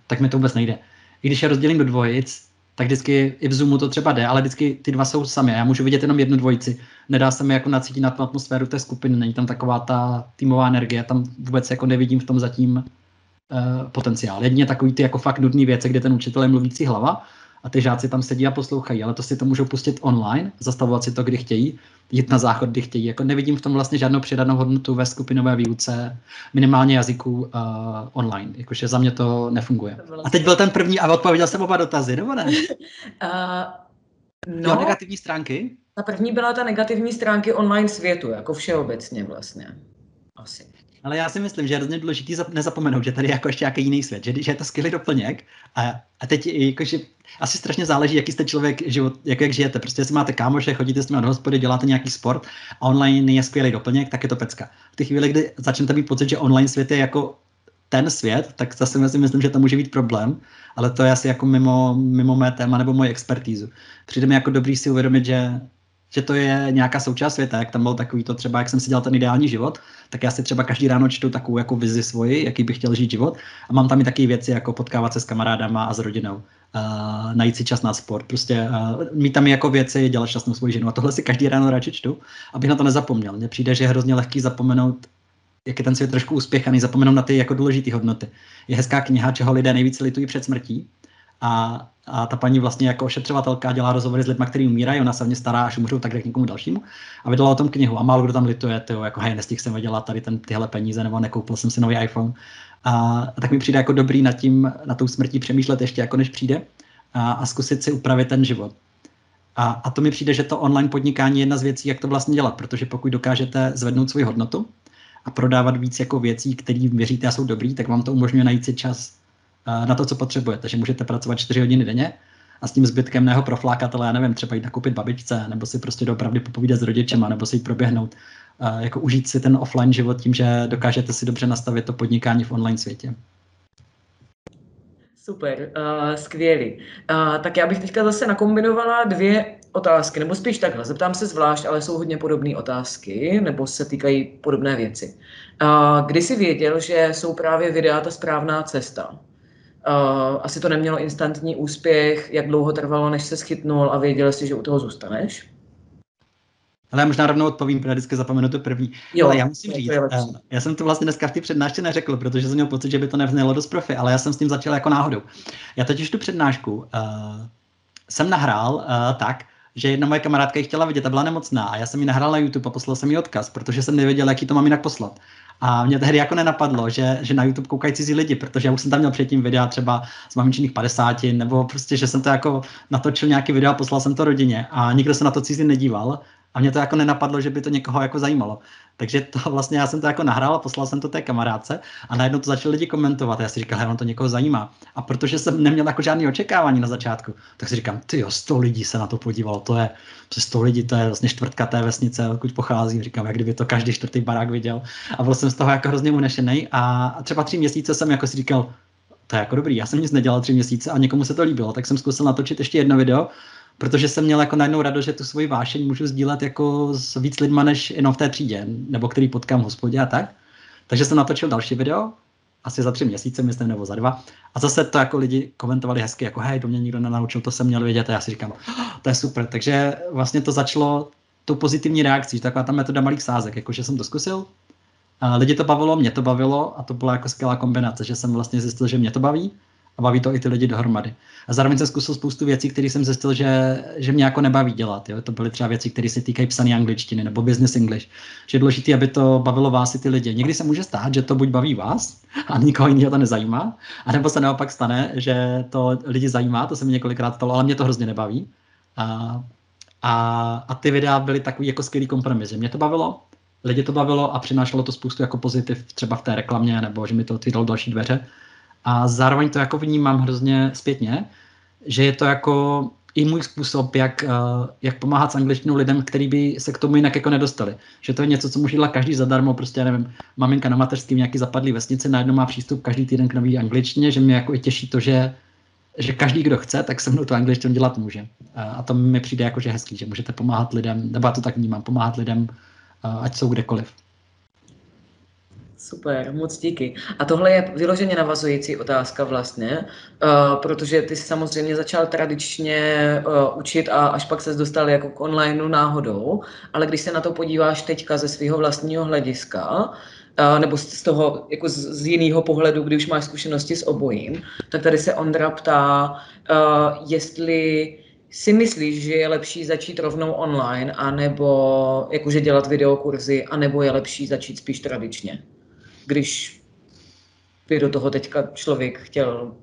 S2: tak mi to vůbec nejde. I když je rozdělím do dvojic, tak vždycky i v Zoomu to třeba jde, ale vždycky ty dva jsou sami. Já můžu vidět jenom jednu dvojici. Nedá se mi jako nacítit na tu atmosféru té skupiny, není tam taková ta týmová energie, tam vůbec jako nevidím v tom zatím potenciál. Jedině takový ty jako fakt nudný věci, kde ten učitel je mluvící hlava a ty žáci tam sedí a poslouchají, ale to si to můžou pustit online, zastavovat si to, kdy chtějí, jít na záchod, kdy chtějí. Jako nevidím v tom vlastně žádnou přidanou hodnotu ve skupinové výuce, minimálně jazyků uh, online. Jakože za mě to nefunguje. A teď byl ten první a odpověděl jsem oba dotazy, nebo ne? Uh, no, jo, negativní stránky?
S3: Ta první byla ta negativní stránky online světu, jako všeobecně vlastně. Asi.
S2: Ale já si myslím, že je hrozně důležité nezapomenout, že tady je jako ještě nějaký jiný svět, že, že je to skvělý doplněk a, a teď jakože asi strašně záleží, jaký jste člověk, život, jak, jak žijete. Prostě jestli máte kámoše, chodíte s nimi do hospody, děláte nějaký sport a online je skvělý doplněk, tak je to pecka. V té chvíli, kdy začnete mít pocit, že online svět je jako ten svět, tak zase si myslím, že to může být problém, ale to je asi jako mimo, mimo mé téma nebo moji expertízu. Přijde mi jako dobrý si uvědomit, že že to je nějaká součást světa, jak tam byl takový to třeba, jak jsem si dělal ten ideální život, tak já si třeba každý ráno čtu takovou jako vizi svoji, jaký bych chtěl žít život. A mám tam i taky věci, jako potkávat se s kamarádama a s rodinou, uh, najít si čas na sport, prostě uh, mít tam jako věci, dělat šťastnou svoji ženu. A tohle si každý ráno radši čtu, abych na to nezapomněl. Mně přijde, že je hrozně lehký zapomenout jak je ten svět trošku uspěchaný, zapomenout na ty jako důležité hodnoty. Je hezká kniha, čeho lidé nejvíce litují před smrtí a, a ta paní vlastně jako ošetřovatelka dělá rozhovory s lidmi, kteří umírají, ona se ně stará, až umřou, tak k někomu dalšímu. A vydala o tom knihu a málo kdo tam lituje, tyjo, jako hej, nestihl jsem vydělat tady ten, tyhle peníze, nebo nekoupil jsem si nový iPhone. A, a tak mi přijde jako dobrý nad tím, na tou smrtí přemýšlet ještě, jako než přijde a, a zkusit si upravit ten život. A, a to mi přijde, že to online podnikání je jedna z věcí, jak to vlastně dělat, protože pokud dokážete zvednout svoji hodnotu a prodávat víc jako věcí, které věříte a jsou dobrý, tak vám to umožňuje najít si čas na to, co potřebujete. Že můžete pracovat 4 hodiny denně a s tím zbytkem neho proflákat, ale já nevím, třeba jít nakupit babičce, nebo si prostě dopravdy popovídat s rodičema, nebo si jít proběhnout, uh, jako užít si ten offline život tím, že dokážete si dobře nastavit to podnikání v online světě.
S3: Super, uh, skvělý. Uh, tak já bych teďka zase nakombinovala dvě otázky, nebo spíš takhle, zeptám se zvlášť, ale jsou hodně podobné otázky, nebo se týkají podobné věci. Uh, kdy jsi věděl, že jsou právě videa ta správná cesta? Uh, asi to nemělo instantní úspěch, jak dlouho trvalo, než se schytnul a věděl jsi, že u toho zůstaneš?
S2: Ale já možná rovnou odpovím, protože vždycky zapomenu to první. Jo, ale já musím říct, eh, já jsem to vlastně dneska v té přednášce neřekl, protože jsem měl pocit, že by to nevznělo dost profi, ale já jsem s tím začal jako náhodou. Já totiž tu přednášku uh, jsem nahrál uh, tak, že jedna moje kamarádka ji chtěla vidět a byla nemocná a já jsem ji nahrál na YouTube a poslal jsem jí odkaz, protože jsem nevěděl, jaký to mám jinak poslat. A mě tehdy jako nenapadlo, že, že na YouTube koukají cizí lidi, protože já už jsem tam měl předtím videa třeba z mamičných 50, nebo prostě, že jsem to jako natočil nějaký video a poslal jsem to rodině a nikdo se na to cizí nedíval a mě to jako nenapadlo, že by to někoho jako zajímalo. Takže to vlastně já jsem to jako nahrál a poslal jsem to té kamarádce a najednou to začali lidi komentovat. Já si říkal, že on to někoho zajímá. A protože jsem neměl jako žádný očekávání na začátku, tak si říkám, ty jo, 100 lidí se na to podívalo, to je přes 100 lidí, to je vlastně čtvrtka té vesnice, odkud pochází. Říkám, jak kdyby to každý čtvrtý barák viděl. A byl jsem z toho jako hrozně unešený. A třeba tři měsíce jsem jako si říkal, to je jako dobrý, já jsem nic nedělal tři měsíce a někomu se to líbilo, tak jsem zkusil natočit ještě jedno video protože jsem měl jako najednou radost, že tu svoji vášeň můžu sdílet jako s víc lidma, než jenom v té třídě, nebo který potkám v hospodě a tak. Takže jsem natočil další video, asi za tři měsíce, myslím, nebo za dva. A zase to jako lidi komentovali hezky, jako hej, to mě nikdo nenaučil, to jsem měl vědět. A já si říkám, oh, to je super. Takže vlastně to začalo tou pozitivní reakcí, taková ta metoda malých sázek, jakože jsem to zkusil, a lidi to bavilo, mě to bavilo a to byla jako skvělá kombinace, že jsem vlastně zjistil, že mě to baví a baví to i ty lidi dohromady. A zároveň jsem zkusil spoustu věcí, které jsem zjistil, že, že mě jako nebaví dělat. Jo? To byly třeba věci, které se týkají psané angličtiny nebo business English. Že je důležité, aby to bavilo vás i ty lidi. Někdy se může stát, že to buď baví vás a nikoho jiného to nezajímá, anebo se naopak stane, že to lidi zajímá, to se mi několikrát stalo, ale mě to hrozně nebaví. A, a, a ty videa byly takový jako skvělý kompromis, že mě to bavilo, lidi to bavilo a přinášelo to spoustu jako pozitiv třeba v té reklamě, nebo že mi to otvíralo další dveře. A zároveň to jako vnímám hrozně zpětně, že je to jako i můj způsob, jak, uh, jak pomáhat s angličtinou lidem, který by se k tomu jinak jako nedostali. Že to je něco, co může dělat každý zadarmo, prostě já nevím, maminka na mateřském nějaký zapadlý vesnici najednou má přístup každý týden k nový angličtině, že mě jako i těší to, že, že každý, kdo chce, tak se mnou tu angličtinu dělat může. Uh, a to mi přijde jako, že hezký, že můžete pomáhat lidem, nebo já to tak vnímám, pomáhat lidem, uh, ať jsou kdekoliv.
S3: Super, moc díky. A tohle je vyloženě navazující otázka vlastně, uh, protože ty jsi samozřejmě začal tradičně uh, učit a až pak se dostal jako k onlineu náhodou, ale když se na to podíváš teďka ze svého vlastního hlediska, uh, nebo z toho jako z, z jiného pohledu, když máš zkušenosti s obojím, tak tady se Ondra ptá, jestli si myslíš, že je lepší začít rovnou online, anebo jakože dělat videokurzy, anebo je lepší začít spíš tradičně? Když by do toho teďka člověk chtěl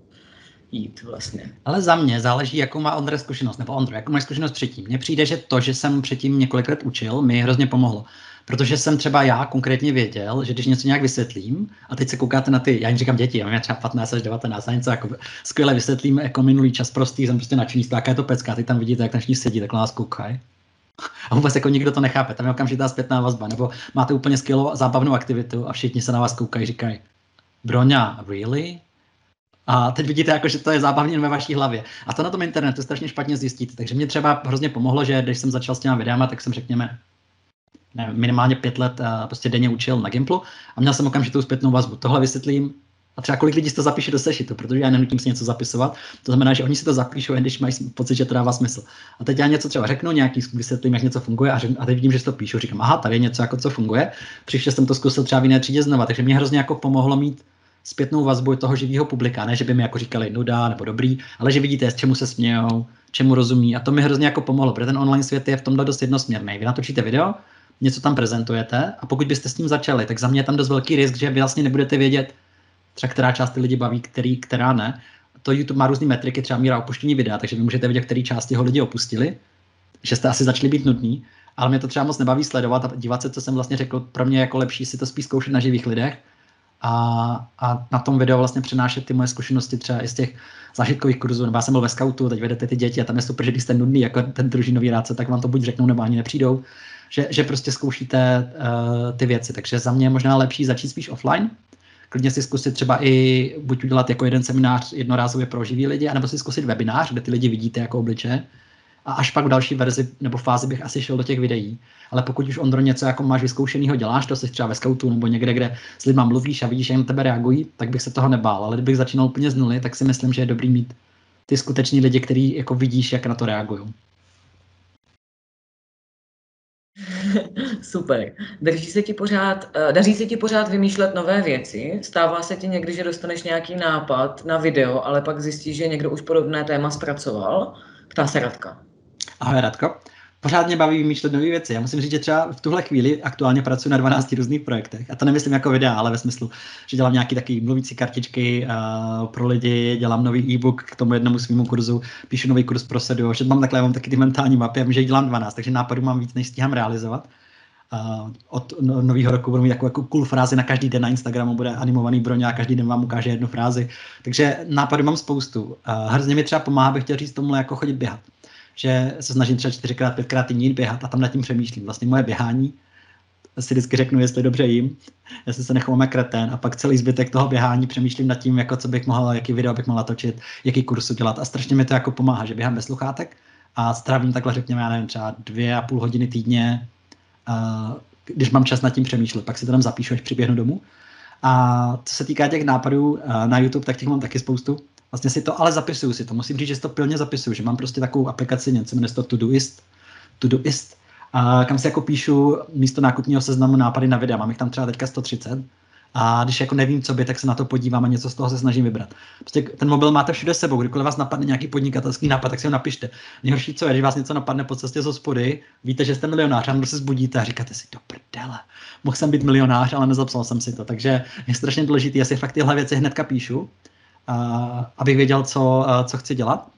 S3: jít vlastně.
S2: Ale za mě záleží, jakou má Ondra zkušenost, nebo Ondro, jakou máš zkušenost předtím. Mně přijde, že to, že jsem předtím několik let učil, mi hrozně pomohlo. Protože jsem třeba já konkrétně věděl, že když něco nějak vysvětlím, a teď se koukáte na ty, já jim říkám děti, já mám třeba 15 až 19, a něco jako skvěle vysvětlím, jako minulý čas prostý, jsem prostě nadšený, jaká je to pecka, ty tam vidíte, jak naši sedí, tak na vás koukají. A vůbec jako nikdo to nechápe, tam je okamžitá zpětná vazba, nebo máte úplně skvělou zábavnou aktivitu a všichni se na vás koukají, říkají, Broňa, really? A teď vidíte, jako, že to je zábavně ve vaší hlavě. A to na tom internetu strašně špatně zjistíte. Takže mě třeba hrozně pomohlo, že když jsem začal s těma videama, tak jsem řekněme ne, minimálně pět let uh, prostě denně učil na Gimplu a měl jsem okamžitou zpětnou vazbu. Tohle vysvětlím, a třeba kolik lidí si to zapíše do sešitu, protože já nenutím si něco zapisovat. To znamená, že oni si to zapíšou, jen když mají pocit, že to dává smysl. A teď já něco třeba řeknu, nějaký vysvětlím, jak něco funguje a, řek, a teď vidím, že si to píšu. Říkám, aha, tady je něco, jako co funguje. Příště jsem to zkusil třeba v jiné třídě znova, takže mě hrozně jako pomohlo mít zpětnou vazbu toho živého publika. Ne, že by mi jako říkali nuda nebo dobrý, ale že vidíte, s čemu se smějou, čemu rozumí. A to mi hrozně jako pomohlo, protože ten online svět je v tomhle dost jednosměrný. Vy natočíte video, něco tam prezentujete a pokud byste s tím začali, tak za mě je tam dost velký risk, že vy vlastně nebudete vědět, třeba která část ty lidi baví, který, která ne. To YouTube má různé metriky, třeba míra opuštění videa, takže vy můžete vidět, které části ho lidi opustili. že jste asi začali být nudný, ale mě to třeba moc nebaví sledovat a dívat se, co jsem vlastně řekl, pro mě jako lepší si to spíš zkoušet na živých lidech a, a na tom videu vlastně přenášet ty moje zkušenosti třeba i z těch zážitkových kurzů, nebo já jsem byl ve scoutu, teď vedete ty děti a tam je super, že když jste nudný jako ten družinový rádce, tak vám to buď řeknou, nebo ani nepřijdou, že, že prostě zkoušíte uh, ty věci. Takže za mě je možná lepší začít spíš offline, klidně si zkusit třeba i buď udělat jako jeden seminář jednorázově pro živý lidi, anebo si zkusit webinář, kde ty lidi vidíte jako obliče. A až pak v další verzi nebo fázi bych asi šel do těch videí. Ale pokud už Ondro něco jako máš vyzkoušenýho, děláš to, jsi třeba ve scoutu nebo někde, kde s lidma mluvíš a vidíš, že jen tebe reagují, tak bych se toho nebál. Ale kdybych začínal úplně z nuly, tak si myslím, že je dobrý mít ty skuteční lidi, který jako vidíš, jak na to reagují.
S3: Super. Daří se, ti pořád, eh, daří se ti pořád vymýšlet nové věci? Stává se ti někdy, že dostaneš nějaký nápad na video, ale pak zjistíš, že někdo už podobné téma zpracoval? Ptá se Radka.
S2: Ahoj Radko pořád mě baví vymýšlet nové věci. Já musím říct, že třeba v tuhle chvíli aktuálně pracuji na 12 různých projektech. A to nemyslím jako videa, ale ve smyslu, že dělám nějaký takový mluvící kartičky uh, pro lidi, dělám nový e-book k tomu jednomu svýmu kurzu, píšu nový kurz pro sedu, že mám takhle, mám taky ty mentální mapy, a vím, že dělám 12, takže nápadů mám víc, než stíhám realizovat. Uh, od no, nového roku budu mít jako, jako cool frázi na každý den na Instagramu, bude animovaný broň a každý den vám ukáže jednu frázi. Takže nápadů mám spoustu. Uh, hrozně mi třeba pomáhá, bych chtěl říct tomu, jako chodit běhat že se snažím třeba čtyřikrát, pětkrát týdně běhat a tam nad tím přemýšlím. Vlastně moje běhání si vždycky řeknu, jestli dobře jim, jestli se nechovám jak kretén a pak celý zbytek toho běhání přemýšlím nad tím, jako co bych mohl, jaký video bych mohl točit, jaký kurz udělat a strašně mi to jako pomáhá, že běhám bez sluchátek a strávím takhle řekněme, já nevím, třeba dvě a půl hodiny týdně, když mám čas nad tím přemýšlet, pak si to tam zapíšu, až přiběhnu domů. A co se týká těch nápadů uh, na YouTube, tak těch mám taky spoustu. Vlastně si to ale zapisuju si to. Musím říct, že si to pilně zapisuju, že mám prostě takovou aplikaci, něco jmenuje to Todoist, Todoist, a kam si jako píšu místo nákupního seznamu nápady na videa. Mám jich tam třeba teďka 130. A když jako nevím, co by, tak se na to podívám a něco z toho se snažím vybrat. Prostě ten mobil máte všude sebou, kdykoliv vás napadne nějaký podnikatelský nápad, tak si ho napište. Nejhorší, co je, když vás něco napadne po cestě z hospody, víte, že jste milionář, a se zbudíte a říkáte si, do prdele, mohl jsem být milionář, ale nezapsal jsem si to. Takže je strašně důležité, já si fakt tyhle věci hnedka píšu abych věděl, co, co chci dělat.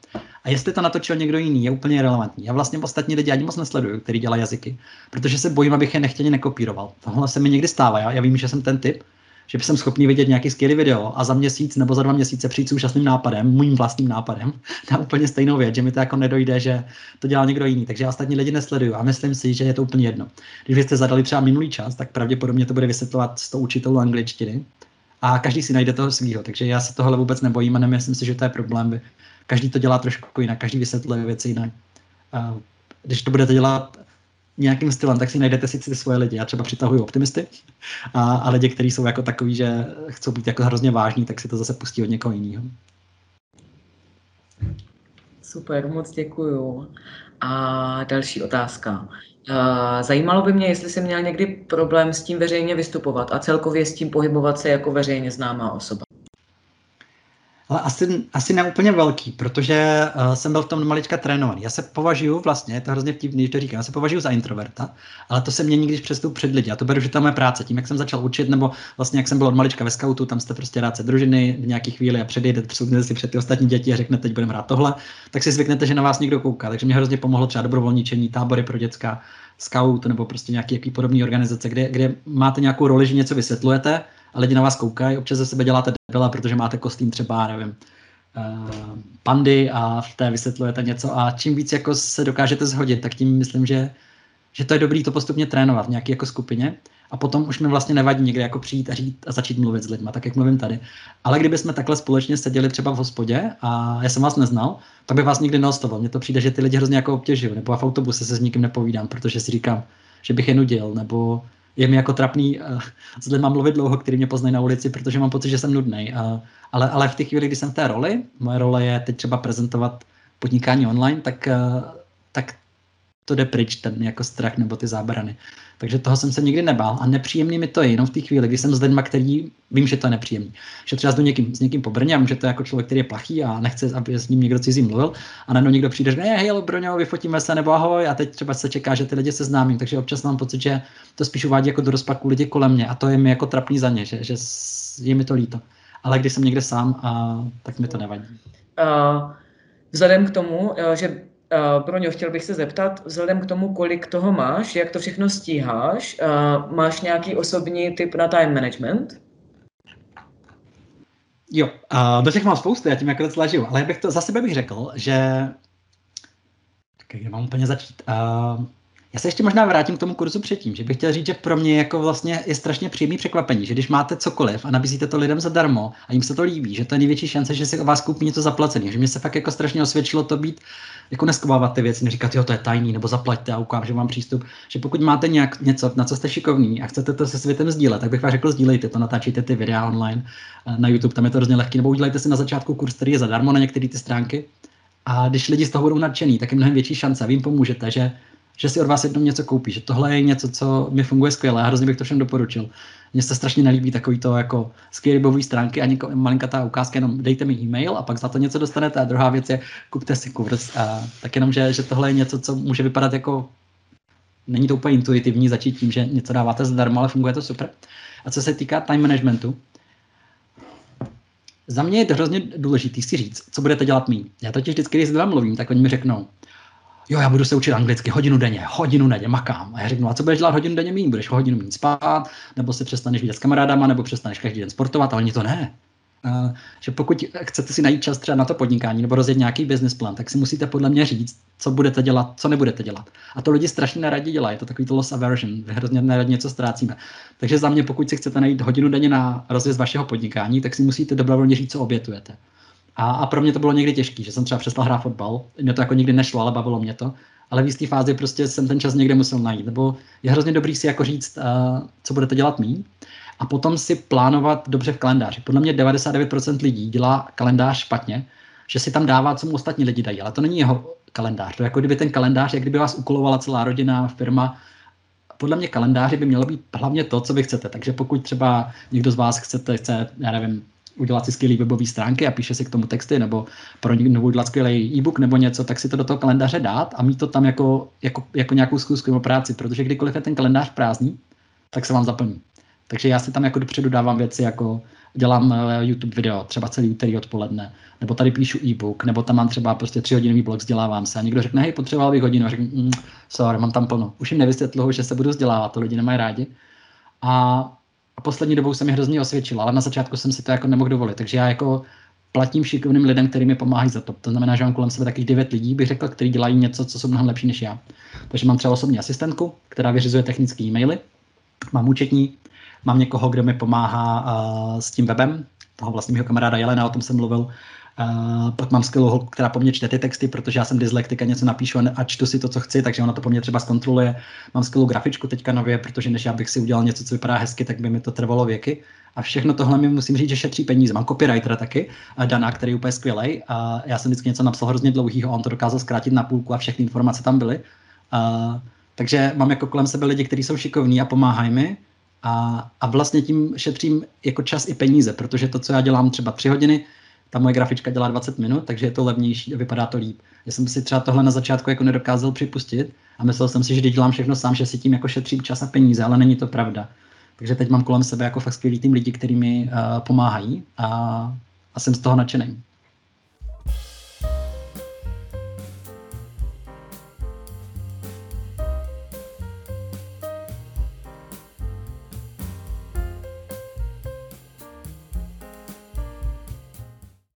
S2: A jestli to natočil někdo jiný, je úplně relevantní. Já vlastně ostatní lidi ani moc nesleduju, který dělají jazyky, protože se bojím, abych je nechtěně nekopíroval. Tohle se mi někdy stává. Já, já vím, že jsem ten typ, že jsem schopný vidět nějaký skvělý video a za měsíc nebo za dva měsíce přijít s úžasným nápadem, mým vlastním nápadem, na úplně stejnou věc, že mi to jako nedojde, že to dělá někdo jiný. Takže já ostatní lidi nesleduju a myslím si, že je to úplně jedno. Když byste zadali třeba minulý čas, tak pravděpodobně to bude vysvětlovat 100 učitelů angličtiny a každý si najde toho svého. Takže já se tohle vůbec nebojím a nemyslím si, že to je problém. Každý to dělá trošku jinak, každý vysvětluje věci jinak. A když to budete dělat nějakým stylem, tak si najdete si ty svoje lidi. Já třeba přitahuji optimisty a, a lidi, kteří jsou jako takový, že chcou být jako hrozně vážní, tak si to zase pustí od někoho jiného.
S3: Super, moc děkuju. A další otázka. Zajímalo by mě, jestli jsi měl někdy problém s tím veřejně vystupovat a celkově s tím pohybovat se jako veřejně známá osoba.
S2: Ale asi, asi ne úplně velký, protože uh, jsem byl v tom malička trénovaný. Já se považuji vlastně, je to hrozně vtipný, že to říkám, já se považuji za introverta, ale to se mě nikdy přestup před lidi. A to beru, že to je moje práce. Tím, jak jsem začal učit, nebo vlastně jak jsem byl od malička ve scoutu, tam jste prostě rád se družiny v nějaký chvíli a předjedete, si před ty ostatní děti a řeknete, teď budeme hrát tohle, tak si zvyknete, že na vás někdo kouká. Takže mě hrozně pomohlo třeba dobrovolničení, tábory pro děcka, scout nebo prostě nějaký jaký podobný organizace, kde, kde máte nějakou roli, že něco vysvětlujete a lidi na vás koukají, občas ze sebe děláte debila, protože máte kostým třeba, nevím, uh, pandy a v té vysvětlujete něco a čím víc jako se dokážete zhodit, tak tím myslím, že, že to je dobrý to postupně trénovat v nějaké jako skupině a potom už mi vlastně nevadí někde jako přijít a, říct a začít mluvit s lidmi, tak jak mluvím tady. Ale kdyby jsme takhle společně seděli třeba v hospodě a já jsem vás neznal, tak by vás nikdy neostoval. Mně to přijde, že ty lidi hrozně jako obtěžují, nebo v autobuse se s nikým nepovídám, protože si říkám, že bych je nudil, nebo je mi jako trapný uh, s lidmi mluvit dlouho, který mě poznají na ulici, protože mám pocit, že jsem nudný. Uh, ale, ale v té chvíli, kdy jsem v té roli, moje role je teď třeba prezentovat podnikání online, tak, uh, tak to jde pryč, ten jako strach nebo ty zábrany. Takže toho jsem se nikdy nebál a nepříjemný mi to je jenom v té chvíli, kdy jsem s lidmi, který vím, že to je nepříjemný. Že třeba s někým, s někým po Brně a že to je jako člověk, který je plachý a nechce, aby s ním někdo cizí mluvil a najednou někdo přijde, že hej, hej, Broňo, vyfotíme se nebo ahoj a teď třeba se čeká, že ty lidi se známí, takže občas mám pocit, že to spíš uvádí jako do rozpaku lidi kolem mě a to je mi jako trapný za ně, že, že je mi to líto. Ale když jsem někde sám, a, tak mi to nevadí. Uh,
S3: vzhledem k tomu, že Uh, Broňo, chtěl bych se zeptat, vzhledem k tomu, kolik toho máš, jak to všechno stíháš, uh, máš nějaký osobní tip na time management?
S2: Jo, do těch mám spoustu, já tím jako docela žiju, ale já bych to za sebe bych řekl, že... Tak kde mám úplně začít? Uh, já se ještě možná vrátím k tomu kurzu předtím, že bych chtěl říct, že pro mě jako vlastně je strašně příjemný překvapení, že když máte cokoliv a nabízíte to lidem zadarmo a jim se to líbí, že to je největší šance, že si o vás koupí něco zaplacený. Že mě se fakt jako strašně osvědčilo to být, jako neskovávat ty věci, neříkat, jo, to je tajný, nebo zaplaťte a ukážu že mám přístup. Že pokud máte nějak něco, na co jste šikovní a chcete to se světem sdílet, tak bych vám řekl, sdílejte to, natáčejte ty videa online eh, na YouTube, tam je to hrozně lehké, nebo udělejte si na začátku kurz, který je zadarmo na některé ty stránky. A když lidi z toho budou nadšený, tak je mnohem větší šance. Vy jim pomůžete, že že si od vás jednou něco koupí, že tohle je něco, co mi funguje skvěle a hrozně bych to všem doporučil. Mně se strašně nelíbí takový to jako skvělý stránky a něko, malinkatá ukázka, jenom dejte mi e-mail a pak za to něco dostanete a druhá věc je kupte si kurz. A tak jenom, že, že tohle je něco, co může vypadat jako není to úplně intuitivní začít tím, že něco dáváte zdarma, ale funguje to super. A co se týká time managementu, za mě je hrozně důležitý si říct, co budete dělat mý. Já totiž vždycky, když s mluvím, tak oni mi řeknou, jo, já budu se učit anglicky hodinu denně, hodinu denně makám. A já řeknu, a co budeš dělat hodinu denně méně? Budeš hodinu méně spát, nebo se přestaneš vidět s kamarádama, nebo přestaneš každý den sportovat, ale oni to ne. Uh, že pokud chcete si najít čas třeba na to podnikání nebo rozjet nějaký business plan, tak si musíte podle mě říct, co budete dělat, co nebudete dělat. A to lidi strašně neradí dělají, je to takový to loss aversion, hrozně neradí něco ztrácíme. Takže za mě, pokud si chcete najít hodinu denně na rozjezd vašeho podnikání, tak si musíte dobrovolně říct, co obětujete. A, a pro mě to bylo někdy těžké, že jsem třeba přestal hrát fotbal. Mě to jako nikdy nešlo, ale bavilo mě to. Ale v jisté fázi prostě jsem ten čas někde musel najít. Nebo je hrozně dobrý si jako říct, uh, co budete dělat mý. A potom si plánovat dobře v kalendáři. Podle mě 99% lidí dělá kalendář špatně, že si tam dává, co mu ostatní lidi dají. Ale to není jeho kalendář. To je jako kdyby ten kalendář, jak kdyby vás ukolovala celá rodina, firma, podle mě kalendáři by mělo být hlavně to, co vy chcete. Takže pokud třeba někdo z vás chcete, chce, já nevím, udělat si skvělý webové stránky a píše si k tomu texty, nebo pro někoho udělat skvělý e-book nebo něco, tak si to do toho kalendáře dát a mít to tam jako, jako, jako nějakou zkusku práci, protože kdykoliv je ten kalendář prázdný, tak se vám zaplní. Takže já si tam jako dopředu dávám věci jako dělám eh, YouTube video, třeba celý úterý odpoledne, nebo tady píšu e-book, nebo tam mám třeba prostě tři hodinový blog, vzdělávám se a někdo řekne, hej, potřeboval bych hodinu, řeknu, mm, sorry, mám tam plno. Už jim nevysvětluju, že se budu vzdělávat, to lidi nemají rádi. A poslední dobou se mi hrozně osvědčilo, ale na začátku jsem si to jako nemohl dovolit. Takže já jako platím šikovným lidem, kteří mi pomáhají za to. To znamená, že mám kolem sebe takových devět lidí, bych řekl, kteří dělají něco, co jsou mnohem lepší než já. Takže mám třeba osobní asistentku, která vyřizuje technické e-maily, mám účetní, mám někoho, kdo mi pomáhá uh, s tím webem, toho vlastního kamaráda Jelena, o tom jsem mluvil, Uh, pak mám skvělou holku, která po mně čte ty texty, protože já jsem dyslektik a něco napíšu a čtu si to, co chci, takže ona to po mně třeba zkontroluje. Mám skvělou grafičku teďka nově, protože než já bych si udělal něco, co vypadá hezky, tak by mi to trvalo věky. A všechno tohle mi musím říct, že šetří peníze. Mám copywritera taky, Dana, který je úplně skvělý. A já jsem vždycky něco napsal hrozně dlouhýho a on to dokázal zkrátit na půlku a všechny informace tam byly. Uh, takže mám jako kolem sebe lidi, kteří jsou šikovní a pomáhají mi. A, a vlastně tím šetřím jako čas i peníze, protože to, co já dělám třeba tři hodiny, ta moje grafička dělá 20 minut, takže je to levnější a vypadá to líp. Já jsem si třeba tohle na začátku jako nedokázal připustit a myslel jsem si, že když dělám všechno sám, že si tím jako šetřím čas a peníze, ale není to pravda. Takže teď mám kolem sebe jako fakt skvělý tým lidí, kteří mi uh, pomáhají a, a jsem z toho nadšený.